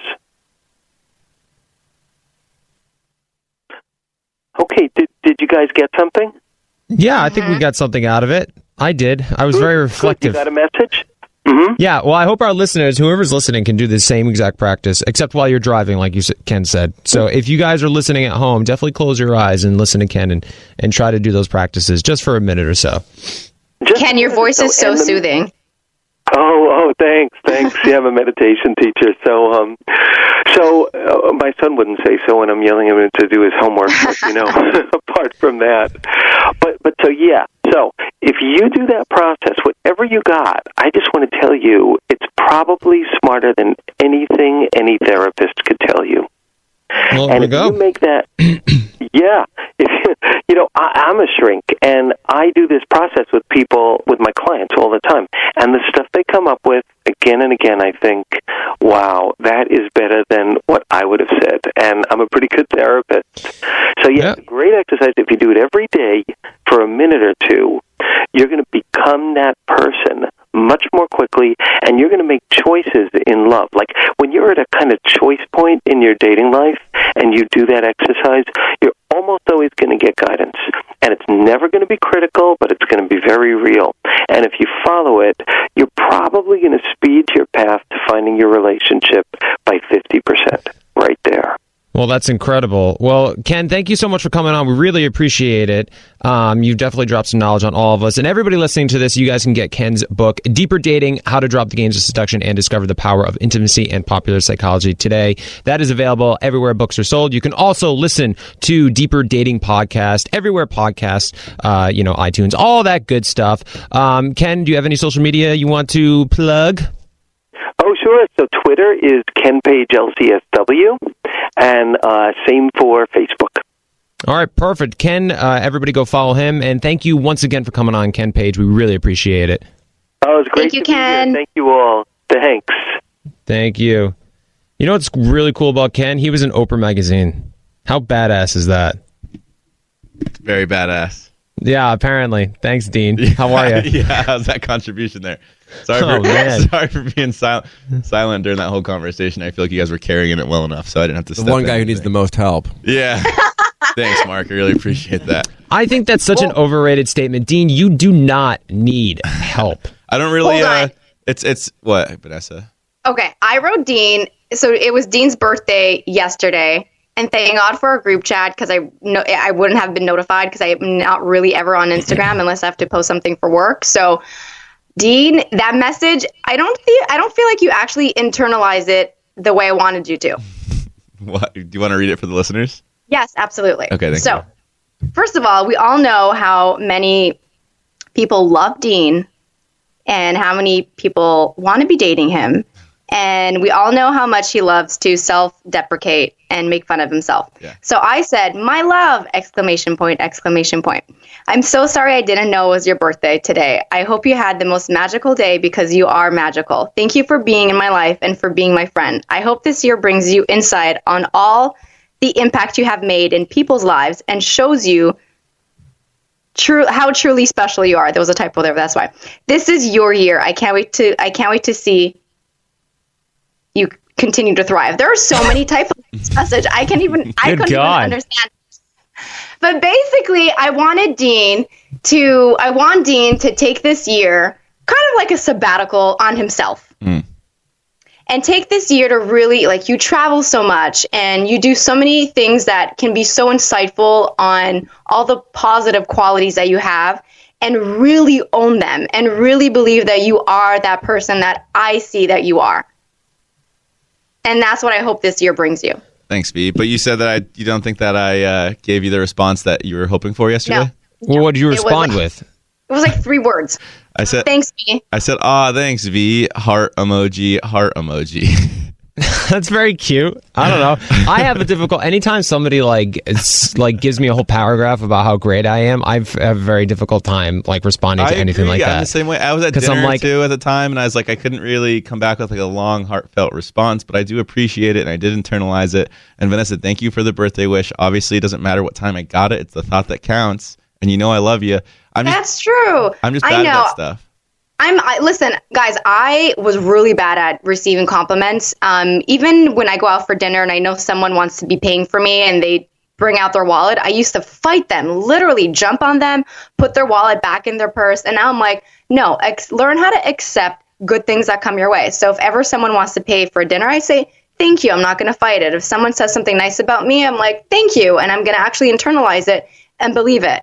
Okay, did you guys get something? Yeah, I think we got something out of it. I did. I was very Good, reflective. You got a message? Mm-hmm. Yeah, well, I hope our listeners, whoever's listening, can do the same exact practice, except while you're driving, like you s- Ken said. So if you guys are listening at home, definitely close your eyes and listen to Ken and, and try to do those practices just for a minute or so. Ken, your voice is so and the- soothing. Oh, oh, thanks, thanks. yeah, I'm a meditation teacher, so um, so uh, my son wouldn't say so when I'm yelling at him to do his homework. But, you know, apart from that, but but so yeah. So if you do that process, whatever you got, I just want to tell you, it's probably smarter than anything any therapist could tell you. Well, and if go. you make that, yeah, if you know, I, I'm a shrink, and I do this process with people, with my clients all the time, and the stuff they come up with again and again, I think, wow, that is better than what I would have said, and I'm a pretty good therapist. So yeah, a great exercise if you do it every day for a minute or two. You're going to become that person much more quickly, and you're going to make choices in love. Like when you're at a kind of choice point in your dating life and you do that exercise, you're almost always going to get guidance. And it's never going to be critical, but it's going to be very real. And if you follow it, you're probably going to speed your path to finding your relationship by 50% right there. Well, that's incredible. Well, Ken, thank you so much for coming on. We really appreciate it. Um, you've definitely dropped some knowledge on all of us. And everybody listening to this, you guys can get Ken's book, Deeper Dating How to Drop the Games of Seduction and Discover the Power of Intimacy and Popular Psychology today. That is available everywhere books are sold. You can also listen to Deeper Dating Podcast, everywhere podcast, uh, you know, iTunes, all that good stuff. Um, Ken, do you have any social media you want to plug? Oh, sure. So Twitter is Ken Page LCSW, and uh, same for Facebook. All right, perfect. Ken, uh, everybody go follow him. And thank you once again for coming on, Ken Page. We really appreciate it. Oh, it's great Thank you, to be here. Ken. Thank you all. Thanks. Thank you. You know what's really cool about Ken? He was in Oprah magazine. How badass is that? Very badass. Yeah, apparently. Thanks, Dean. How are you? yeah, how's that contribution there? Sorry Oh, for man. sorry for being silent silent during that whole conversation. I feel like you guys were carrying it well enough, so I didn't have to. The step one in guy who needs the most help. Yeah. Thanks, Mark. I really appreciate that. I think that's such an overrated statement. Dean, you do not need help. I don't really. Hold uh on. It's it's what Vanessa. Okay, I wrote Dean. So it was Dean's birthday yesterday, and thank God for a group chat because I no, I wouldn't have been notified because I'm not really ever on Instagram unless I have to post something for work. So, Dean, that message, I don't think I don't feel like you actually internalize it the way I wanted you to. What do you want to read it for the listeners? Yes, absolutely. Okay, thank so, first of all, we all know how many people love Dean and how many people want to be dating him. And we all know how much he loves to self deprecate and make fun of himself. Yeah. So I said, My love! Exclamation point, exclamation point. I'm so sorry I didn't know it was your birthday today. I hope you had the most magical day because you are magical. Thank you for being in my life and for being my friend. I hope this year brings you insight on all the impact you have made in people's lives and shows you true how truly special you are. There was a typo there, but that's why. This is your year. I can't wait to I can't wait to see you continue to thrive. There are so many typos in this message. I can't even I Good couldn't God. even understand. But basically, I wanted Dean to I want Dean to take this year kind of like a sabbatical on himself hmm. and take this year to really like you travel so much and you do so many things that can be so insightful on all the positive qualities that you have and really own them and really believe that you are that person that I see that you are. And that's what I hope this year brings you. Thanks, V. But you said that I you don't think that I uh, gave you the response that you were hoping for yesterday. No. Well, what did you It respond like- with? It was like three words. I said Thanks, me. I said, ah, thanks, V. Heart emoji, heart emoji. That's very cute. I don't know. I have a difficult. Anytime somebody like like gives me a whole paragraph about how great I am, I've have a very difficult time like responding to I anything agree. like I'm that. the same way. I was at 'Cause dinner I'm like- too at the time, and I was like, I couldn't really come back with like a long, heartfelt response, but I do appreciate it, and I did internalize it. And Vanessa, thank you for the birthday wish. Obviously, it doesn't matter what time I got it; it's the thought that counts. And you know, I love you. I'm just, That's true. I'm just I bad know. at that stuff. I'm I, listen, guys. I was really bad at receiving compliments. Um, even when I go out for dinner and I know someone wants to be paying for me and they bring out their wallet, I used to fight them, literally jump on them, put their wallet back in their purse, and now I'm like, no, ex- learn how to accept good things that come your way. So if ever someone wants to pay for dinner, I say. Thank you. I'm not going to fight it. If someone says something nice about me, I'm like, thank you. And I'm going to actually internalize it and believe it.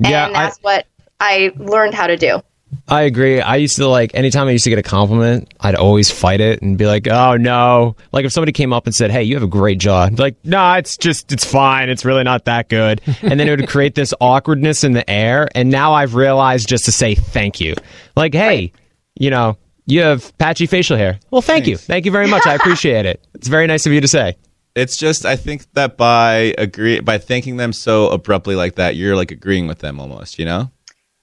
yeah, and I, that's what I learned how to do. I agree. I used to like anytime I used to get a compliment, I'd always fight it and be like, "Oh no!" Like if somebody came up and said, "Hey, you have a great jaw," I'd be like, "No, it's just it's fine. It's really not that good." And then it would create this awkwardness in the air. And now I've realized just to say thank you, like, "Hey, you know, you have patchy facial hair. Well, thank you, thank you very much. I appreciate it. It's very nice of you to say." It's just I think that by agree by thanking them so abruptly like that, you're like agreeing with them almost. You know?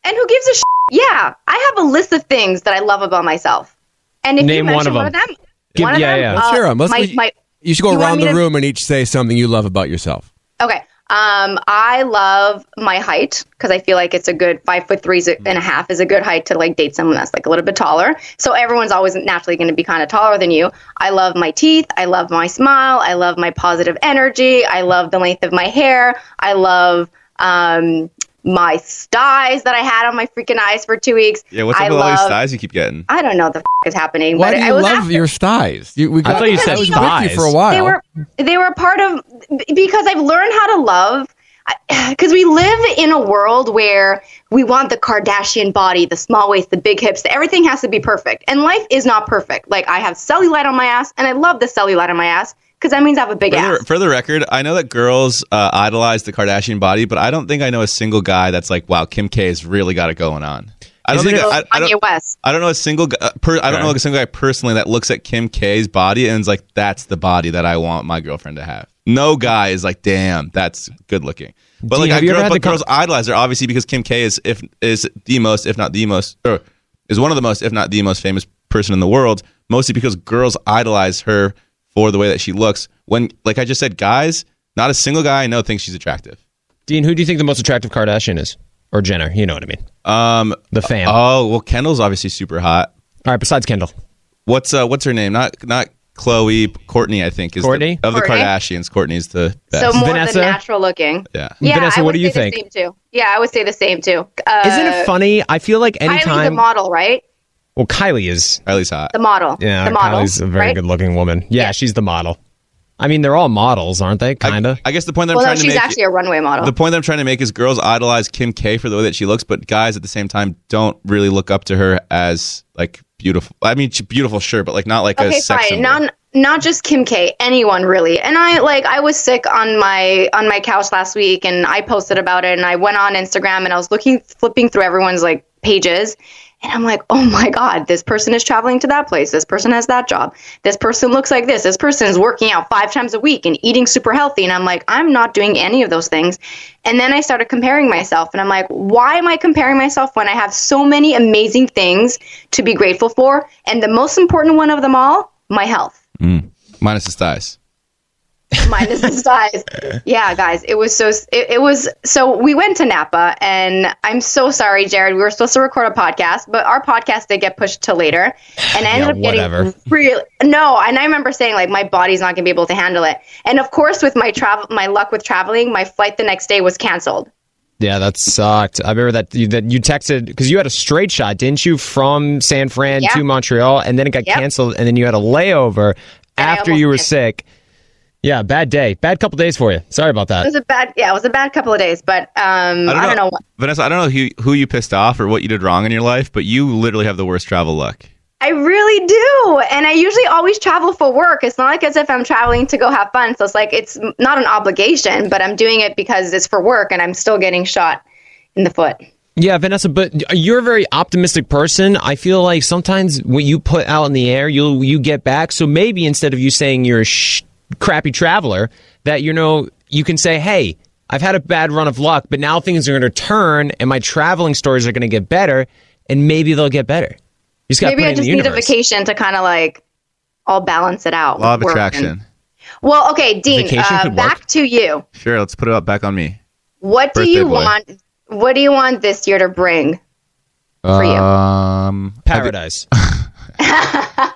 And who gives a sh- Yeah, I have a list of things that I love about myself. And if Name you one mention of one of them. them, Give- one of yeah, them, yeah. Let's uh, hear 'em. Let's- my, my, You should go You around me the to- room and each say something you love about yourself. okay. Um, I love my height because I feel like it's a good five foot three and a half is a good height to like date someone that's like a little bit taller. So everyone's always naturally going to be kind of taller than you. I love my teeth. I love my smile. I love my positive energy. I love the length of my hair. I love um, my styes that I had on my freaking eyes for two weeks. Yeah, what's I up with all these love- styes you keep getting? I don't know what the f- is happening. Why but do I you was love after- your styes? You, we I thought you said I was thighs. with you for a while. they were they were part of because I've learned how to love because we live in a world where we want the Kardashian body, the small waist, the big hips, everything has to be perfect. And life is not perfect. Like I have cellulite on my ass and I love the cellulite on my ass because that means I have a big For ass. the, for the record, I know that girls uh, idolize the Kardashian body, but I don't think I know a single guy that's like, "Wow, Kim K has really got it going on." I don't Isn't think I, I Kanye don't, West. I don't know a single gu- uh, per, I don't Okay. know a single guy personally that looks at Kim K's body and is like, "That's the body that I want my girlfriend to have." No guy is like, "Damn, that's good looking." But Dean, like, have I you ever girl, had but the con- girls idolize her obviously because Kim K is if is the most, if not the most, or is one of the most, if not the most famous person in the world. Mostly because girls idolize her for the way that she looks. When, like I just said, guys, not a single guy I know thinks she's attractive. Dean, who do you think the most attractive Kardashian is? Or Jenner? You know what I mean. Um, The fam. oh well, Kendall's obviously super hot. All right, besides Kendall. What's uh, what's her name? Not not Khloé, Kourtney. I think is the- Kourtney? of the Kardashians. Kourtney's the best. So more Vanessa? the natural looking. yeah. Yeah, Vanessa, I what would do you think? The same too. Yeah, I would say the same too. Uh, Isn't it funny? I feel like anytime Kylie's the model, right? Well, Kylie is. Kylie's hot. The model. Yeah, the model. Kylie's a very right? good looking woman. Yeah, she's the model. I mean, they're all models, aren't they? Kind of. I, I guess the point that I'm Well, no, trying to she's make. actually a runway model. the point that I'm trying to make is girls idolize Kim K for the way that she looks, but guys at the same time don't really look up to her as like beautiful. I mean, she's beautiful, sure, but like not like a okay, sex fine. symbol. Not not just Kim K. Anyone really. And I like I was sick on my on my couch last week, and I posted about it, and I went on Instagram, and I was looking flipping through everyone's like pages. And I'm like, oh my God, this person is traveling to that place. This person has that job. This person looks like this. This person is working out five times a week and eating super healthy. And I'm like, I'm not doing any of those things. And then I started comparing myself. And I'm like, why am I comparing myself when I have so many amazing things to be grateful for? And the most important one of them all, my health. Mm. Minus the thighs. Minus the size. Yeah, guys, it was so. It, it was so. We went to Napa, and I'm so sorry, Jared. We were supposed to record a podcast, but our podcast did get pushed to later, and I ended Yeah, up getting whatever. really no. And I remember saying like my body's not gonna be able to handle it. And of course, with my travel, my luck with traveling, my flight the next day was canceled. Yeah, that sucked. I remember that you, that you texted because you had a straight shot, didn't you, from San Fran Yeah. to Montreal, and then it got Yep. canceled, and then you had a layover And after you were missed. sick. Yeah, bad day, bad couple days for you. Sorry about that. It that. was a bad, yeah, it was a bad couple of days, but um, I don't, know. what. Vanessa. I don't know who who you pissed off or what you did wrong in your life, but you literally have the worst travel luck. I really do. And I usually always travel for work. It's not like as if I'm traveling to go have fun. So it's like it's not an obligation, but I'm doing it because it's for work and I'm still getting shot in the foot. Yeah, Vanessa, but you're a very optimistic person. I feel like sometimes what you put out in the air, you you get back. So maybe instead of you saying you're a sh- crappy traveler, that you know you can say, "Hey, I've had a bad run of luck, but now things are going to turn, and my traveling stories are going to get better, and maybe they'll get better." You just Maybe I just the need a vacation to kind of like all balance it out. Law of attraction. and- well, okay, Dean, uh, could work. back to you. Sure, let's put it up back on me. What do you boy. want? What do you want this year to bring for you? Um, Paradise.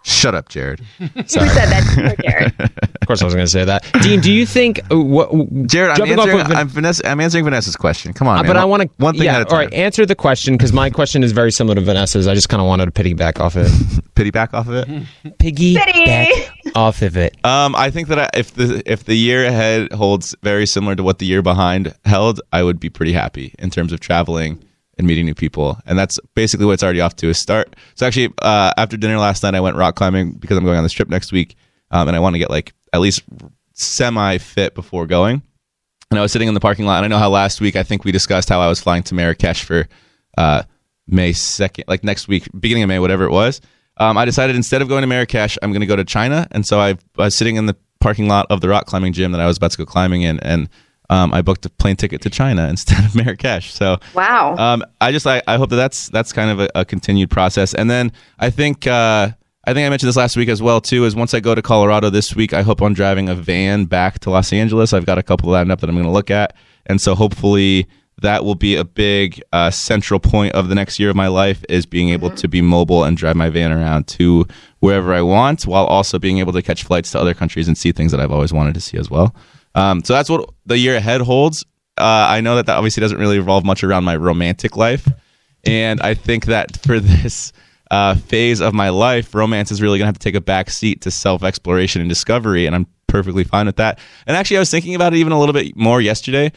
Shut up, Jared. Who said that? Jared? Of course, I was going to say that. Dean, do you think uh, what? Jared, I'm jumping off answering, of I'm, Vanessa, I'm answering Vanessa's question. Come on, Uh, man. but I want to. one thing yeah, at a time. All right, answer the question because my question is very similar to Vanessa's. I just kind of wanted to piggyback off of it. Pity back off of it. Piggy Pity. back off of it. Um, I think that I, if the if the year ahead holds very similar to what the year behind held, I would be pretty happy in terms of traveling and meeting new people. And that's basically what it's already off to a start. So actually, uh, after dinner last night, I went rock climbing because I'm going on this trip next week, um, and I want to get like at least semi fit before going. And I was sitting in the parking lot, and I know how last week I think we discussed how I was flying to Marrakesh for uh, May second, like next week, beginning of May, whatever it was. Um, I decided instead of going to Marrakesh, I'm going to go to China, and so I was sitting in the parking lot of the rock climbing gym that I was about to go climbing in, and um, I booked a plane ticket to China instead of Marrakesh. So Wow. um, I just I, I hope that that's that's kind of a, a continued process, and then I think uh, I think I mentioned this last week as well too. Is once I go to Colorado this week, I hope on driving a van back to Los Angeles. I've got a couple lined up that I'm going to look at, and so hopefully that will be a big uh, central point of the next year of my life is being able to be mobile and drive my van around to wherever I want, while also being able to catch flights to other countries and see things that I've always wanted to see as well. Um, so that's what the year ahead holds. Uh, I know that that obviously doesn't really revolve much around my romantic life, and I think that for this uh, phase of my life, romance is really going to have to take a back seat to self exploration and discovery, and I'm perfectly fine with that. And actually, I was thinking about it even a little bit more yesterday.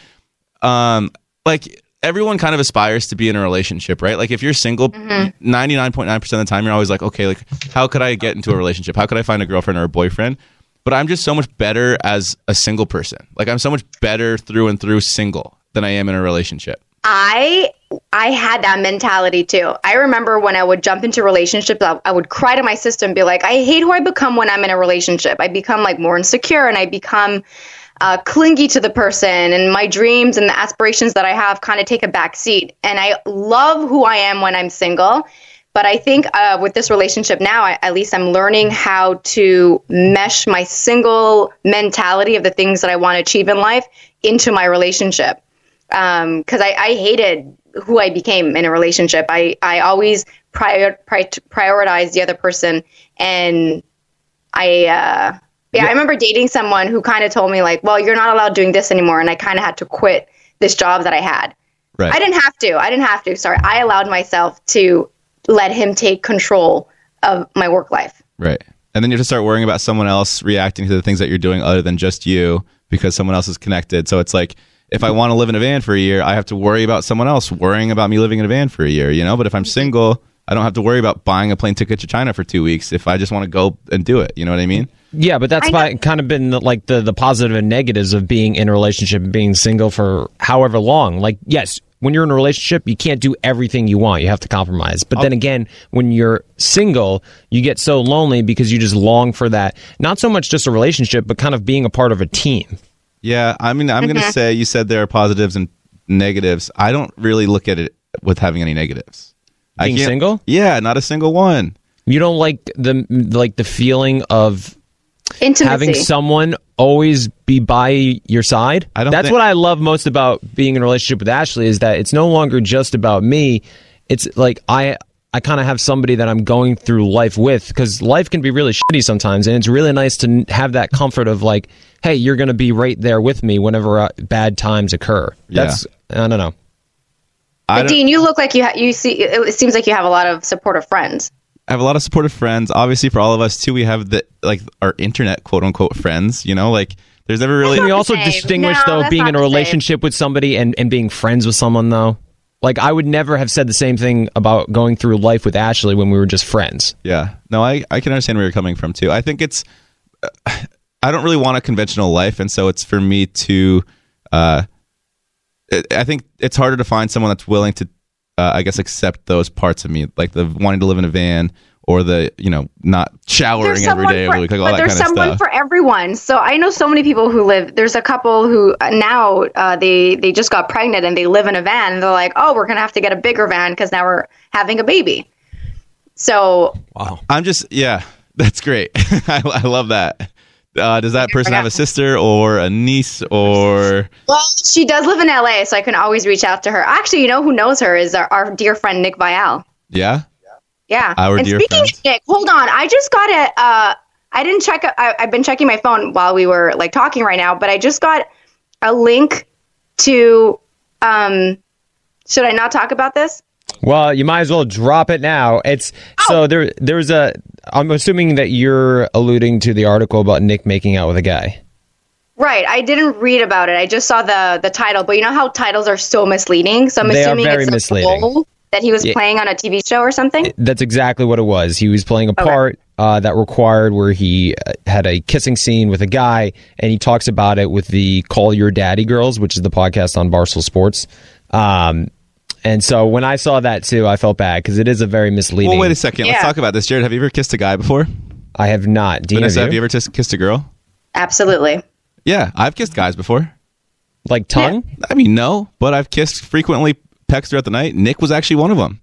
Um, like everyone kind of aspires to be in a relationship, right? Like if you're single, 99.9% of the time, you're always like, okay, like how could I get into a relationship? How could I find a girlfriend or a boyfriend? But I'm just so much better as a single person. Like I'm so much better through and through single than I am in a relationship. I I had that mentality too. I remember when I would jump into relationships, I, I would cry to my sister and be like, I hate who I become when I'm in a relationship. I become like more insecure and I become uh, clingy to the person, and my dreams and the aspirations that I have kind of take a back seat. And I love who I am when I'm single. But I think uh, with this relationship now, I, at least I'm learning how to mesh my single mentality of the things that I want to achieve in life into my relationship because I, I hated who I became in a relationship. I, I always prior, pri- prioritize the other person, and I uh, yeah, I remember dating someone who kind of told me like, well, you're not allowed doing this anymore, and I kind of had to quit this job that I had. Right. I didn't have to. I didn't have to. Sorry, I allowed myself to let him take control of my work life. Right. And then you have to start worrying about someone else reacting to the things that you're doing other than just you because someone else is connected. So it's like if I want to live in a van for a year, I have to worry about someone else worrying about me living in a van for a year, you know? But if I'm mm-hmm. single, I don't have to worry about buying a plane ticket to China for 2 weeks if I just want to go and do it, you know what I mean? Yeah, but that's why kind of been the, like the the positive and negatives of being in a relationship and being single for however long. Like, yes, when you're in a relationship, you can't do everything you want. You have to compromise. But then again, when you're single, you get so lonely because you just long for that. Not so much just a relationship, but kind of being a part of a team. Yeah, I mean, I'm going to Mhm. say you said there are positives and negatives. I don't really look at it with having any negatives. I Being can't- single? Yeah, not a single one. You don't like the like the feeling of Intimacy. having someone always be by your side. I don't That's think- what I love most about being in a relationship with Ashley is that it's no longer just about me. It's like I I kind of have somebody that I'm going through life with because life can be really shitty sometimes, and it's really nice to have that comfort of like, hey, you're going to be right there with me whenever uh, bad times occur. Yeah. That's I don't know. I, But don't- Dean, you look like you ha- you see. It, it seems like you have a lot of supportive friends. I have a lot of supportive friends. Obviously, for all of us too, we have the like our internet quote unquote friends. You know, like there's never really. we also distinguish though being in a relationship with somebody and, and being friends with someone though. Like I would never have said the same thing about going through life with Ashley when we were just friends. Yeah. No, I, I can understand where you're coming from too. I think it's I don't really want a conventional life, and so it's for me to. Uh, I- I think it's harder to find someone that's willing to, uh, I guess, accept those parts of me, like the wanting to live in a van or the you know not showering every day of the week, like all but that there's kind of someone stuff. for everyone. So I know so many people who live. There's a couple who uh, now uh, they they just got pregnant and they live in a van. And they're like, oh, we're gonna have to get a bigger van because now we're having a baby. So Wow. I'm just yeah, that's great. I, I love that. Uh, does that person have a sister or a niece or? well, she does live in LA, so I can always reach out to her. Actually, you know who knows her is our, our dear friend Nick Viall. Yeah. Yeah. Our and dear speaking friends. of Nick, hold on. I just got a. Uh, I didn't check. I, I've been checking my phone while we were like talking right now, but I just got a link to. Um, should I not talk about this? Well, you might as well drop it now. It's so there. There's a. I'm assuming that you're alluding to the article about Nick making out with a guy. Right. I didn't read about it. I just saw the the title, but you know how titles are so misleading. So I'm They assuming it's a misleading. role that he was Yeah. playing on a TV show or something. That's exactly what it was. He was playing a part uh, that required where he uh, had a kissing scene with a guy, and he talks about it with the Call Your Daddy Girls, which is the podcast on Barstool Sports. Um, and so when I saw that too, I felt bad because it is a very misleading. Well, wait a second. Let's talk about this, Jared. Have you ever kissed a guy before? I have not. Dean, Vanessa, have have you? you ever tis- kissed a girl? Absolutely. Yeah, I've kissed guys before. Like tongue? I mean, no, but I've kissed frequently, pecks throughout the night. Nick was actually one of them.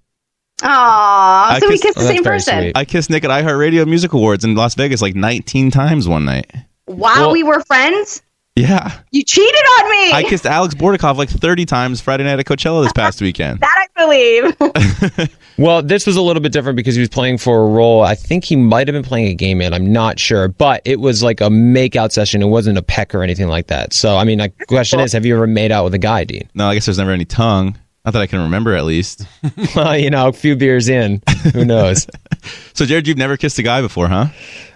Aw, so we kissed- kissed the oh, same person. I kissed Nick at iHeartRadio Music Awards in Las Vegas like 19 times one night. While we were friends, Yeah. you cheated on me. I kissed Alex Bordakov like 30 times Friday night at Coachella this past weekend. that I believe. Well, this was a little bit different because he was playing for a role. I think he might have been playing a game man. I'm not sure, but it was like a make-out session. It wasn't a peck or anything like that. So, I mean, the question is, have you ever made out with a guy, Dean? No, I guess there's never any tongue. Not that I can remember, at least. well, you know, a few beers in, who knows? so, Jared, you've never kissed a guy before, huh?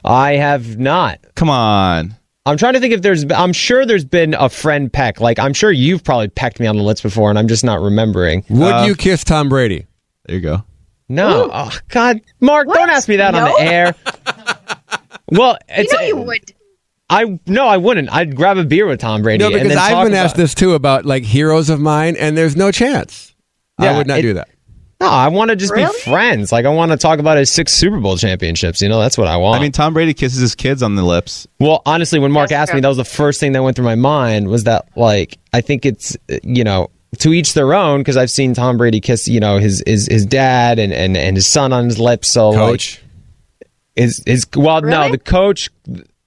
I have not. Come on. I'm trying to think if there's. I'm sure there's been a friend peck. Like I'm sure you've probably pecked me on the lips before, and I'm just not remembering. Would Uh, you kiss Tom Brady? There you go. No. Oh, God, Mark, don't ask me that on the air. Well, it's, you know you would. I no, I wouldn't. I'd grab a beer with Tom Brady. No, and because then I've talk been asked this too about like heroes of mine, and there's no chance. I would not it- do that. No, I want to just Really? be friends. Like I want to talk about his six Super Bowl championships. You know, that's what I want. I mean, Tom Brady kisses his kids on the lips. well, honestly, when Mark That's asked true. me, that was the first thing that went through my mind was that like I think it's you know to each their own because I've seen Tom Brady kiss you know his his, his dad and, and and his son on his lips. So Coach. like, is is well no the coach.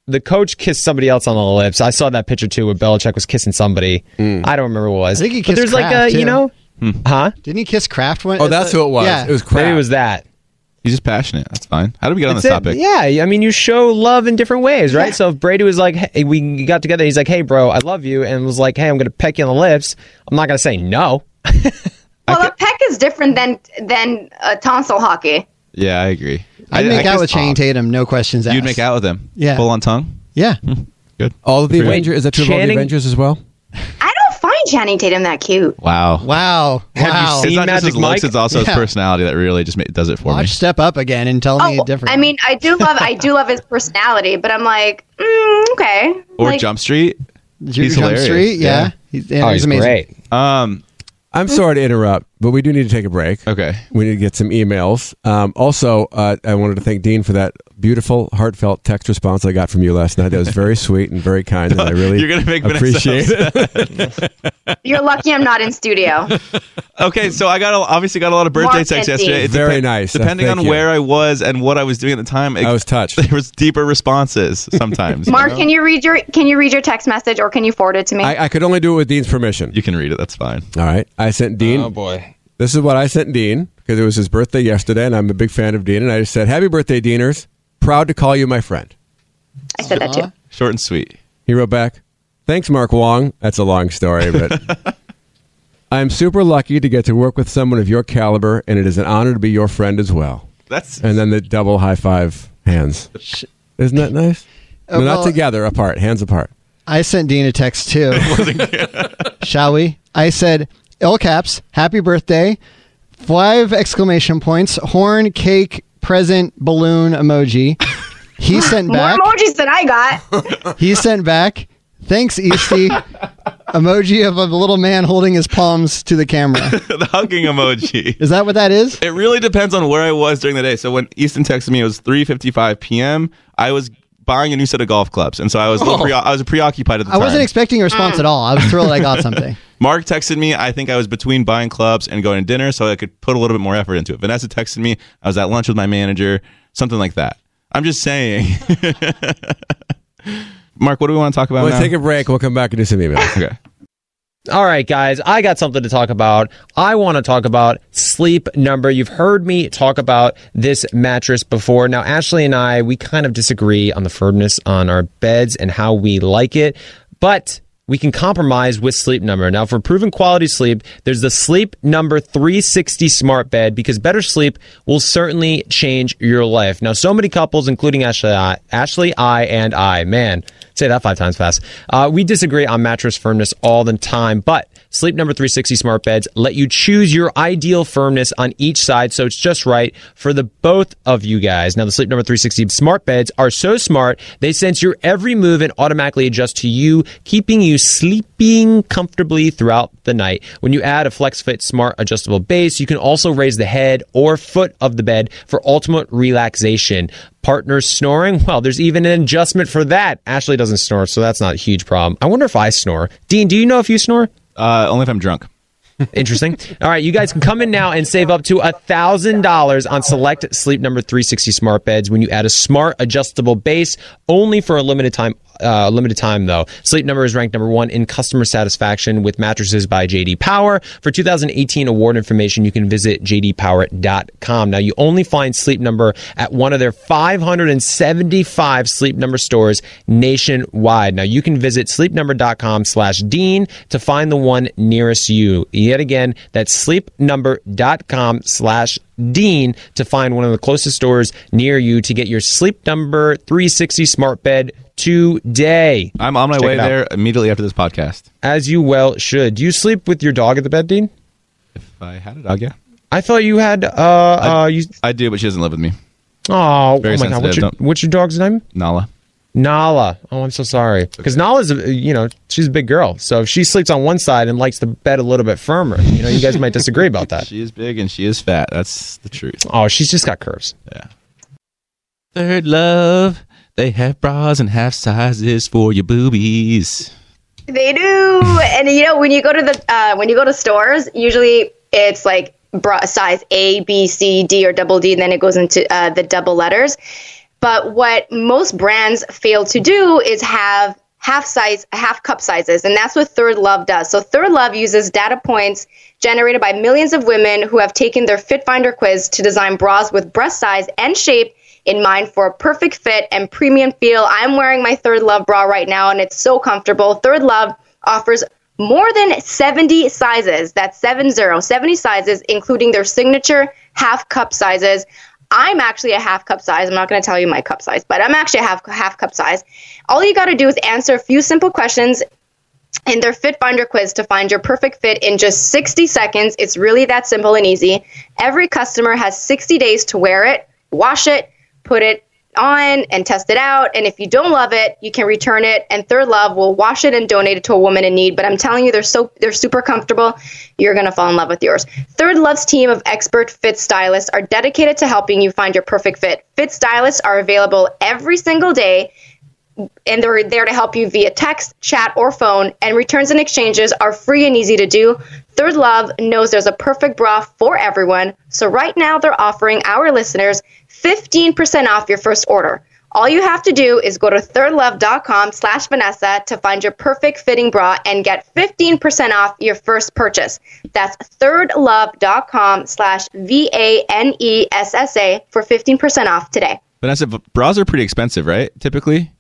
The coach kissed somebody else on the lips. I saw that picture too, where Belichick was kissing somebody. Mm. I don't remember who it was. I think he but kissed there's like Kraft, a you too. Know, huh? Didn't he kiss Kraft one? Oh, that's who it was. Yeah. It was Maybe it was that. He's just passionate. That's fine. How do we get on That's this it. topic? Yeah, I mean, you show love in different ways, right? So if Brady was like, hey, we got together, he's like, hey, bro, I love you, and was like, hey, I'm going to peck you on the lips. I'm not going to say no. Well, a peck is different than than uh, tonsil hockey. Yeah, I agree. I'd I- make I out with Channing Tatum, no questions asked. You'd make out with him. Yeah. Full on tongue. Yeah. Good. All of the Avengers. Is that true of all the Avengers as well? I don't find Channing Tatum that cute. Wow. Wow. Have you Wow. seen It's not just Magic his looks; it's also Yeah. his personality that really just ma- does it for Watch me. Step Up again and tell me Oh, different. I mean, I do love I do love his personality, but I'm like, mm, okay. Or like, Jump Street. He's Jump hilarious. Street, yeah. Yeah. He's, yeah, oh, he's he's amazing. great. Um. I'm sorry to interrupt, but we do need to take a break. Okay. We need to get some emails. Um, also, uh, I wanted to thank Dean for that beautiful, heartfelt text response I got from you last night. That was very sweet and very kind, and I really You're gonna make appreciate it. You're lucky I'm not in studio. Okay, so I got a, obviously got a lot of birthday Mark texts yesterday. Dean. It Very nice. Uh, Depending thank on you. where I was and what I was doing at the time, it, I was touched. there was deeper responses sometimes. you Mark, know? can you read your can you read your text message or can you forward it to me? I, I could only do it with Dean's permission. You can read it. That's fine. All right. I sent Dean. Oh, boy. This is what I sent Dean because it was his birthday yesterday, and I'm a big fan of Dean. And I just said, "Happy birthday, Deaners! Proud to call you my friend." I said that too. Short and sweet. He wrote back, "Thanks, Mark Wong." That's a long story, but I'm super lucky to get to work with someone of your caliber, and it is an honor to be your friend as well. That's And then the double high five hands. Isn't that nice? Uh, oh, No, well- not together, apart, hands apart. I sent Dean a text too. Shall we? I said, all caps, happy birthday, five exclamation points, horn, cake, present, balloon emoji. He sent More back. emojis than I got. He sent back. Thanks, Easty. emoji of a little man holding his palms to the camera. the hugging emoji. Is that what that is? It really depends on where I was during the day. So when Easton texted me, it was 3:55 p.m. I was buying a new set of golf clubs, and so I was a Oh. pre- I was preoccupied at the I time. wasn't expecting a response at all. I was thrilled I got something. Mark texted me. I think I was between buying clubs and going to dinner, so I could put a little bit more effort into it. Vanessa texted me. I was at lunch with my manager, something like that. I'm just saying. Mark, what do we want to talk about We'll now? take a break. We'll come back and do some emails. okay. All right, guys, I got something to talk about. I want to talk about Sleep Number. You've heard me talk about this mattress before. Now, Ashley and I, we kind of disagree on the firmness on our beds and how we like it, but we can compromise with Sleep Number. Now, for proven quality sleep, there's the Sleep Number 360 smart bed because better sleep will certainly change your life. Now, so many couples, including Ashley, I, Ashley, I, and I, man, say that five times fast. Uh, we disagree on mattress firmness all the time, but Sleep Number 360 smart beds let you choose your ideal firmness on each side, so it's just right for the both of you guys. Now, the Sleep Number 360 smart beds are so smart they sense your every move and automatically adjust to you, keeping you sleeping comfortably throughout the night. When you add a FlexFit smart adjustable base, you can also raise the head or foot of the bed for ultimate relaxation. Partners snoring? Well, there's even an adjustment for that. Ashley doesn't snore, so that's not a huge problem. I wonder if I snore. Dean, do you know if you snore? Uh, only if I'm drunk. Interesting. All right, you guys can come in now and save up to a thousand dollars on select Sleep Number 360 smart beds when you add a smart adjustable base, only for a limited time. Uh, limited time though. Sleep Number is ranked number one in customer satisfaction with mattresses by JD Power. For 2018 award information, you can visit jdpower.com. Now you only find Sleep Number at one of their 575 Sleep Number stores nationwide. Now you can visit sleepnumber.com/dean to find the one nearest you. Yet again, that's sleepnumber.com/dean to find one of the closest stores near you to get your Sleep Number 360 smart bed today. I'm on my Check way there immediately after this podcast. As you well should. Do you sleep with your dog at the bed, Dean? If I had a dog, yeah. I thought you had. Uh, uh, you. I do, but she doesn't live with me. Oh, oh my god! What's your, sensitive, what's your dog's name? Nala. Nala. Oh, I'm so sorry. Because Nala's, a, you know, she's a big girl. So if she sleeps on one side and likes the bed a little bit firmer, you know, you guys might disagree about that. She is big and she is fat. That's the truth. Oh, she's just got curves. Yeah. Third love. They have bras and half sizes for your boobies. They do, and you know when you go to the uh, when you go to stores, usually it's like bra size A, B, C, D, or double D, and then it goes into uh, the double letters. But what most brands fail to do is have half size, half cup sizes, and that's what Third Love does. So Third Love uses data points generated by millions of women who have taken their Fit Finder quiz to design bras with breast size and shape in mind for a perfect fit and premium feel. I'm wearing my Third Love bra right now, and it's so comfortable. Third Love offers more than 70 sizes. That's 70, 70 sizes, including their signature half cup sizes. I'm actually a half cup size. I'm not going to tell you my cup size, but I'm actually a half half cup size. All you got to do is answer a few simple questions in their Fit Finder quiz to find your perfect fit in just 60 seconds. It's really that simple and easy. Every customer has 60 days to wear it, wash it, put it on and test it out. And if you don't love it, you can return it. And Third Love will wash it and donate it to a woman in need. But I'm telling you, they're so they're super comfortable. You're gonna fall in love with yours. Third Love's team of expert fit stylists are dedicated to helping you find your perfect fit. Fit stylists are available every single day and they're there to help you via text, chat, or phone. And returns and exchanges are free and easy to do. Third Love knows there's a perfect bra for everyone. So right now they're offering our listeners 15% off your first order. All you have to do is go to thirdlove.com slash Vanessa to find your perfect fitting bra and get 15% off your first purchase. That's thirdlove.com slash V-A-N-E-S-S-A for 15% off today. Vanessa, bras are pretty expensive, right? Typically.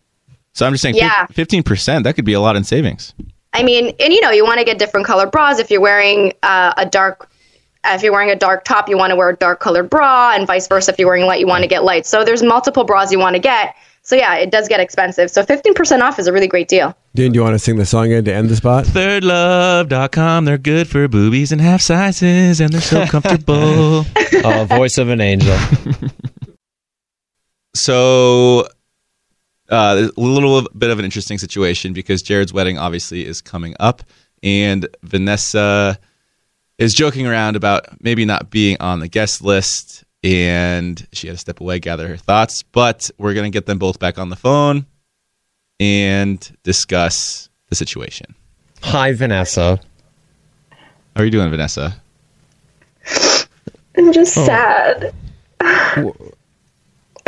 So I'm just saying, Yeah. fifteen percent. That could be a lot in savings. I mean, and you know, you want to get different color bras. If you're wearing uh, a dark, if you're wearing a dark top, you want to wear a dark colored bra, and vice versa. If you're wearing light, you want to get light. So there's multiple bras you want to get. So yeah, it does get expensive. So 15% off is a really great deal. Dean, do you want to sing the song in to end the spot? Thirdlove.com. They're good for boobies and half sizes, and they're so comfortable. Oh, voice of an angel. so uh, a little bit of an interesting situation because Jared's wedding obviously is coming up, and Vanessa is joking around about maybe not being on the guest list, and she had to step away, gather her thoughts. But we're gonna get them both back on the phone and discuss the situation. Hi, Vanessa. How are you doing, Vanessa? I'm just Oh. sad.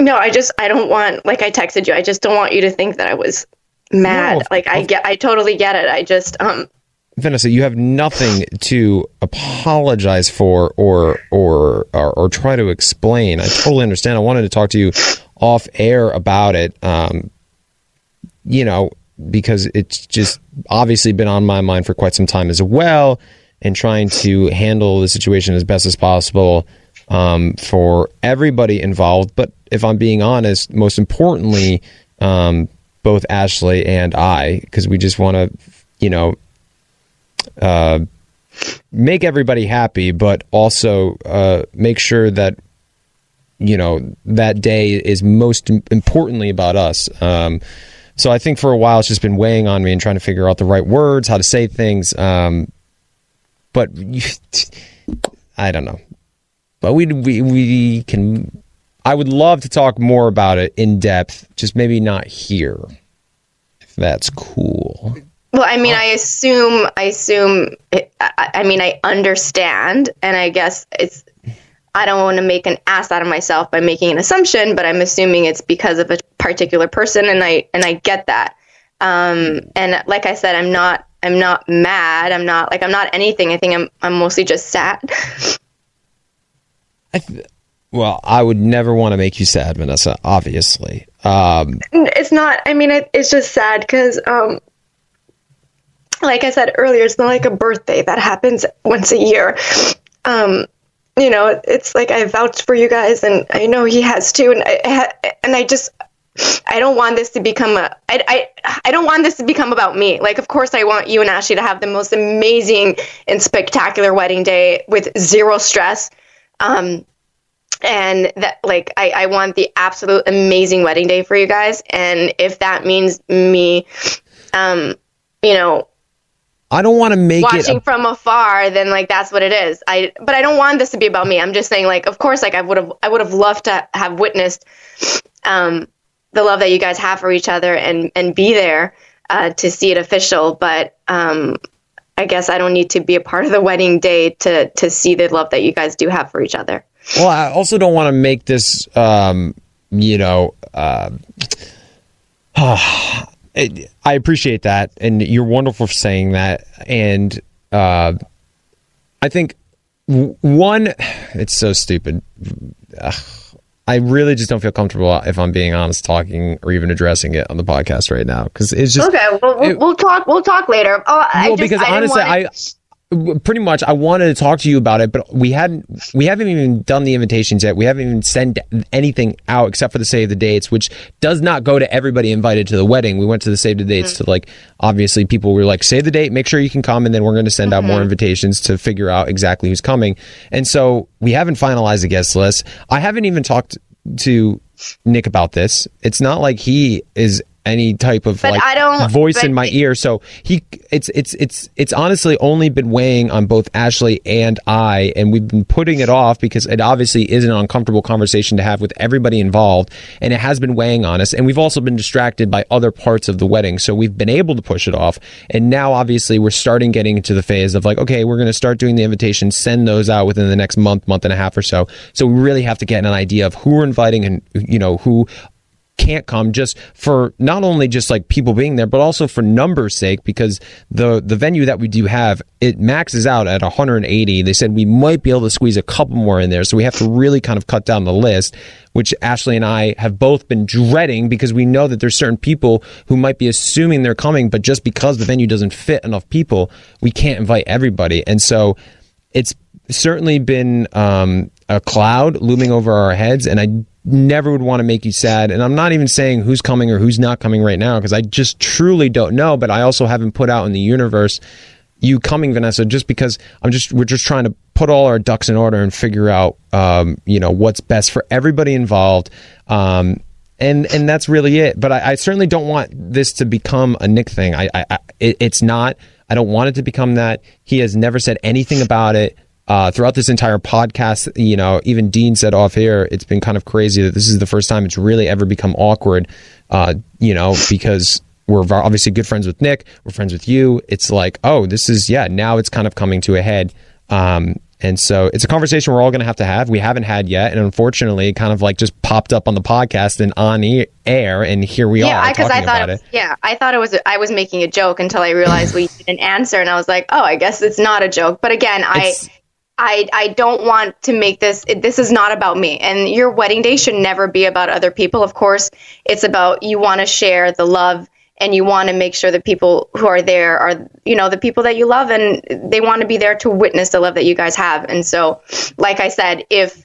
no, I just I don't want like I texted you. I just don't want you to think that I was mad. No, of- like I get I totally get it. I just um Vanessa, you have nothing to apologize for or, or or or try to explain. I totally understand. I wanted to talk to you off air about it. Um, you know, because it's just obviously been on my mind for quite some time as well, and trying to handle the situation as best as possible um, for everybody involved. But if I'm being honest, most importantly, um, both Ashley and I, because we just want to, you know, uh, make everybody happy, but also uh, make sure that you know that day is most importantly about us. Um, so I think for a while it's just been weighing on me and trying to figure out the right words, how to say things. Um, but I don't know. But we we we can. I would love to talk more about it in depth, just maybe not here. If that's cool. Well, I mean, I assume, I assume, it, I, I mean, I understand, and I guess it's, I don't want to make an ass out of myself by making an assumption, but I'm assuming it's because of a particular person, and I, and I get that. Um, and like I said, I'm not, I'm not mad. I'm not like, I'm not anything. I think I'm, I'm mostly just sad. Well, I would never want to make you sad, Vanessa. Obviously, um, it's not, I mean, it, it's just sad because, um, like I said earlier, it's not like a birthday that happens once a year. Um, you know, it's like I vouched for you guys, and I know he has too, and I and I just I don't want this to become a I, I I don't want this to become about me. Like, of course, I want you and Ashley to have the most amazing and spectacular wedding day with zero stress. Um, and that like I, I want the absolute amazing wedding day for you guys and if that means me um you know I don't want to make watching it. A, from afar, then like that's what it is. I but I don't want this to be about me. I'm just saying like of course like I would have I would have loved to have witnessed um the love that you guys have for each other and and be there uh, to see it official. But um I guess I don't need to be a part of the wedding day to to see the love that you guys do have for each other. well, I also don't want to make this, um, you know. Uh, I appreciate that, and you're wonderful for saying that. And uh, I think one, it's so stupid. Ugh, I really just don't feel comfortable, if I'm being honest, talking or even addressing it on the podcast right now because it's just okay. Well, we'll, it- we'll talk. We'll talk later. Oh, I well, just, because I honestly, wanna- I pretty much I wanted to talk to you about it, but we hadn't we haven't even done the invitations yet. We haven't even sent anything out except for the save the dates, which does not go to everybody invited to the wedding. We went to the save the dates Mm-hmm. to like obviously people were like save the date, make sure you can come, and then we're going to send out Mm-hmm. more invitations to figure out exactly who's coming. And so we haven't finalized the guest list. I haven't even talked to Nick about this. It's not like he is any type of But like I don't- voice in my ear. So he, it's it's it's it's honestly only been weighing on both Ashley and I, and we've been putting it off because it obviously is an uncomfortable conversation to have with everybody involved, and it has been weighing on us. And we've also been distracted by other parts of the wedding, so we've been able to push it off. And now, obviously, we're starting getting into the phase of like, okay, we're going to start doing the invitations, send those out within the next month, month and a half or so. So we really have to get an idea of who we're inviting and you know who can't come just for not only just like people being there but also for numbers sake because the the venue that we do have it maxes out at 180 they said we might be able to squeeze a couple more in there so we have to really kind of cut down the list which Ashley and I have both been dreading because we know that there's certain people who might be assuming they're coming but just because the venue doesn't fit enough people we can't invite everybody. And so it's certainly been um, a cloud looming over our heads, and I never would want to make you sad. And I'm not even saying who's coming or who's not coming right now because I just truly don't know. But I also haven't put out in the universe you coming, Vanessa, just because I'm just we're just trying to put all our ducks in order and figure out um, you know what's best for everybody involved. Um, and and that's really it. But I, I certainly don't want this to become a Nick thing. I, I, I it, it's not. I don't want it to become that. He has never said anything about it. Uh, throughout this entire podcast, you know, even Dean said off here, it's been kind of crazy that this is the first time it's really ever become awkward, uh, you know, because we're obviously good friends with Nick, we're friends with you. It's like, oh, this is, yeah, now it's kind of coming to a head. Um, and so it's a conversation we're all going to have to have. We haven't had yet. And unfortunately, it kind of like just popped up on the podcast and on e- air. And here we yeah, are because I thought it it. yeah, I thought it was I was making a joke until I realized we didn't answer, and I was like, oh, I guess it's not a joke. But again, It's- I, I I don't want to make this it- this is not about me. And your wedding day should never be about other people. Of course it's about you want to share the love and you want to make sure the people who are there are you know the people that you love and they want to be there to witness the love that you guys have. And so like i said if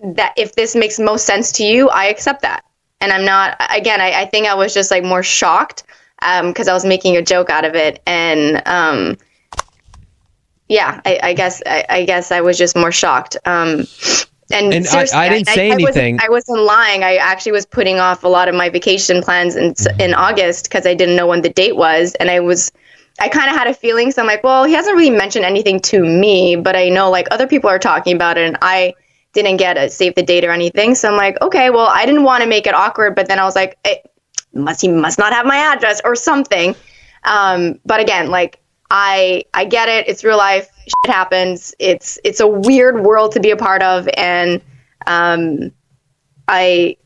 that if this makes most sense to you i accept that. And i'm not again i, I think i was just like more shocked because i was making a joke out of it. And um yeah i, I guess I, I guess i was just more shocked um and, And I- I didn't say I, wasn't- anything. I wasn't lying. I actually was putting off a lot of my vacation plans in in August because I didn't know when the date was, and I was, I kind of had a feeling. So I'm like, well, he hasn't really mentioned anything to me, but I know like other people are talking about it, and I didn't get a save the date or anything. So I'm like, okay, well, I didn't want to make it awkward, but then I was like, it must he must not have my address or something. Um, but again, like I I get it. It's real life. Shit happens. It's it's a weird world to be a part of, and um, I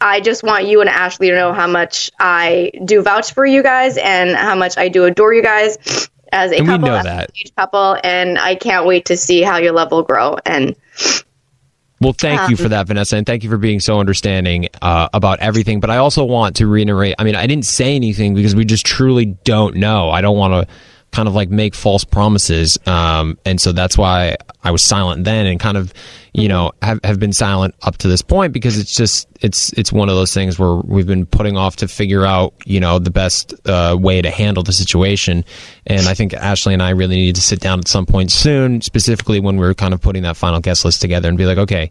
I just want you and Ashley to know how much I do vouch for you guys and how much I do adore you guys as a And we know as that. a couple, and I can't wait to see how your love will grow. And Well, thank you Um, for that, Vanessa, and thank you for being so understanding uh, about everything. But I also want to reiterate I mean, I didn't say anything because we just truly don't know. I don't want to kind of like make false promises. Um, and so that's why I was silent then and kind of, you know, have, have been silent up to this point because it's just, it's, it's one of those things where we've been putting off to figure out, you know, the best uh, way to handle the situation. And I think Ashley and I really need to sit down at some point soon, specifically when we're kind of putting that final guest list together and be like, okay,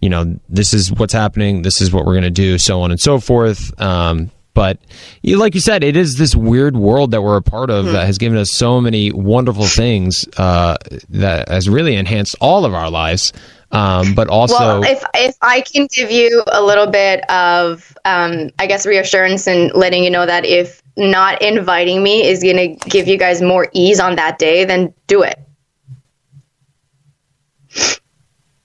you know, this is what's happening. This is what we're going to do, so on and so forth. Um, but you, like you said, it is this weird world that we're a part of Hmm. that has given us so many wonderful things uh, that has really enhanced all of our lives. Um, but also, well, if if I can give you a little bit of, um, I guess, reassurance and letting you know that if not inviting me is going to give you guys more ease on that day, then do it.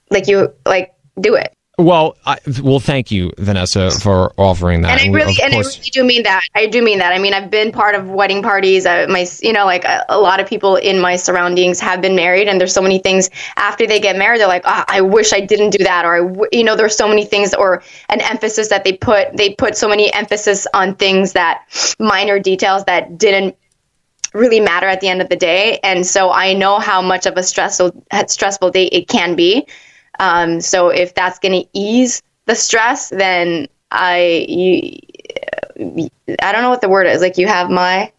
Like you, like do it. Well, I, well, thank you, Vanessa, for offering that. and I really, and I really do mean that. I do mean that. I mean, I've been part of wedding parties. I, my, you know, like a, a lot of people in my surroundings have been married, and there's so many things after they get married. They're like, oh, I wish I didn't do that, or I, w-, you know, there's so many things, or an emphasis that they put. They put so many emphasis on things that minor details that didn't really matter at the end of the day. And so I know how much of a stressful stressful day it can be. Um, so if that's going to ease the stress, then I you, I don't know what the word is. Like you have my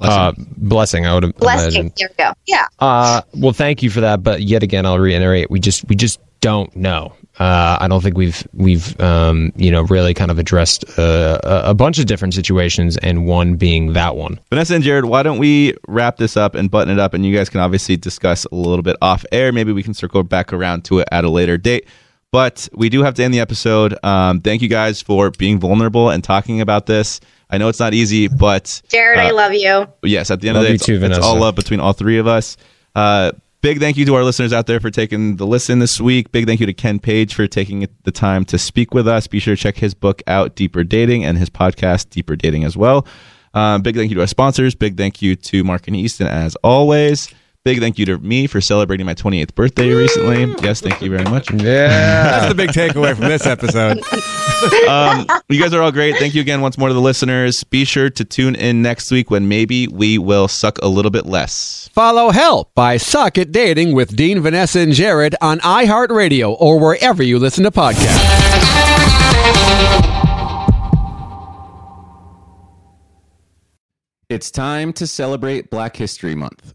uh, blessing. I would have blessing. Here we go. Yeah. Uh, well, thank you for that. But yet again, I'll reiterate: we just we just don't know. Uh, I don't think we've we've um, you know really kind of addressed uh, a a bunch of different situations, and one being that one. Vanessa and Jared, why don't we wrap this up and button it up? And you guys can obviously discuss a little bit off air. Maybe we can circle back around to it at a later date. But we do have to end the episode. Um, thank you guys for being vulnerable and talking about this. I know it's not easy, but Jared, I uh, love you. Yes, at the end Love of the day, it's, too, it's all love between all three of us. Big thank you to our listeners out there for taking the listen this week. Big thank you to Ken Page for taking the time to speak with us. Be sure to check his book out, Deeper Dating, and his podcast, Deeper Dating, as well. Um, big thank you to our sponsors. Big thank you to Mark and Easton, as always. Big thank you to me for celebrating my 28th birthday recently. Yes, thank you very much. Yeah, That's the big takeaway from this episode. um, you guys are all great. Thank you again once more to the listeners. Be sure to tune in next week when maybe we will suck a little bit less. Follow Help I Suck at Dating with Dean, Vanessa, and Jared on iHeartRadio or wherever you listen to podcasts. It's time to celebrate Black History Month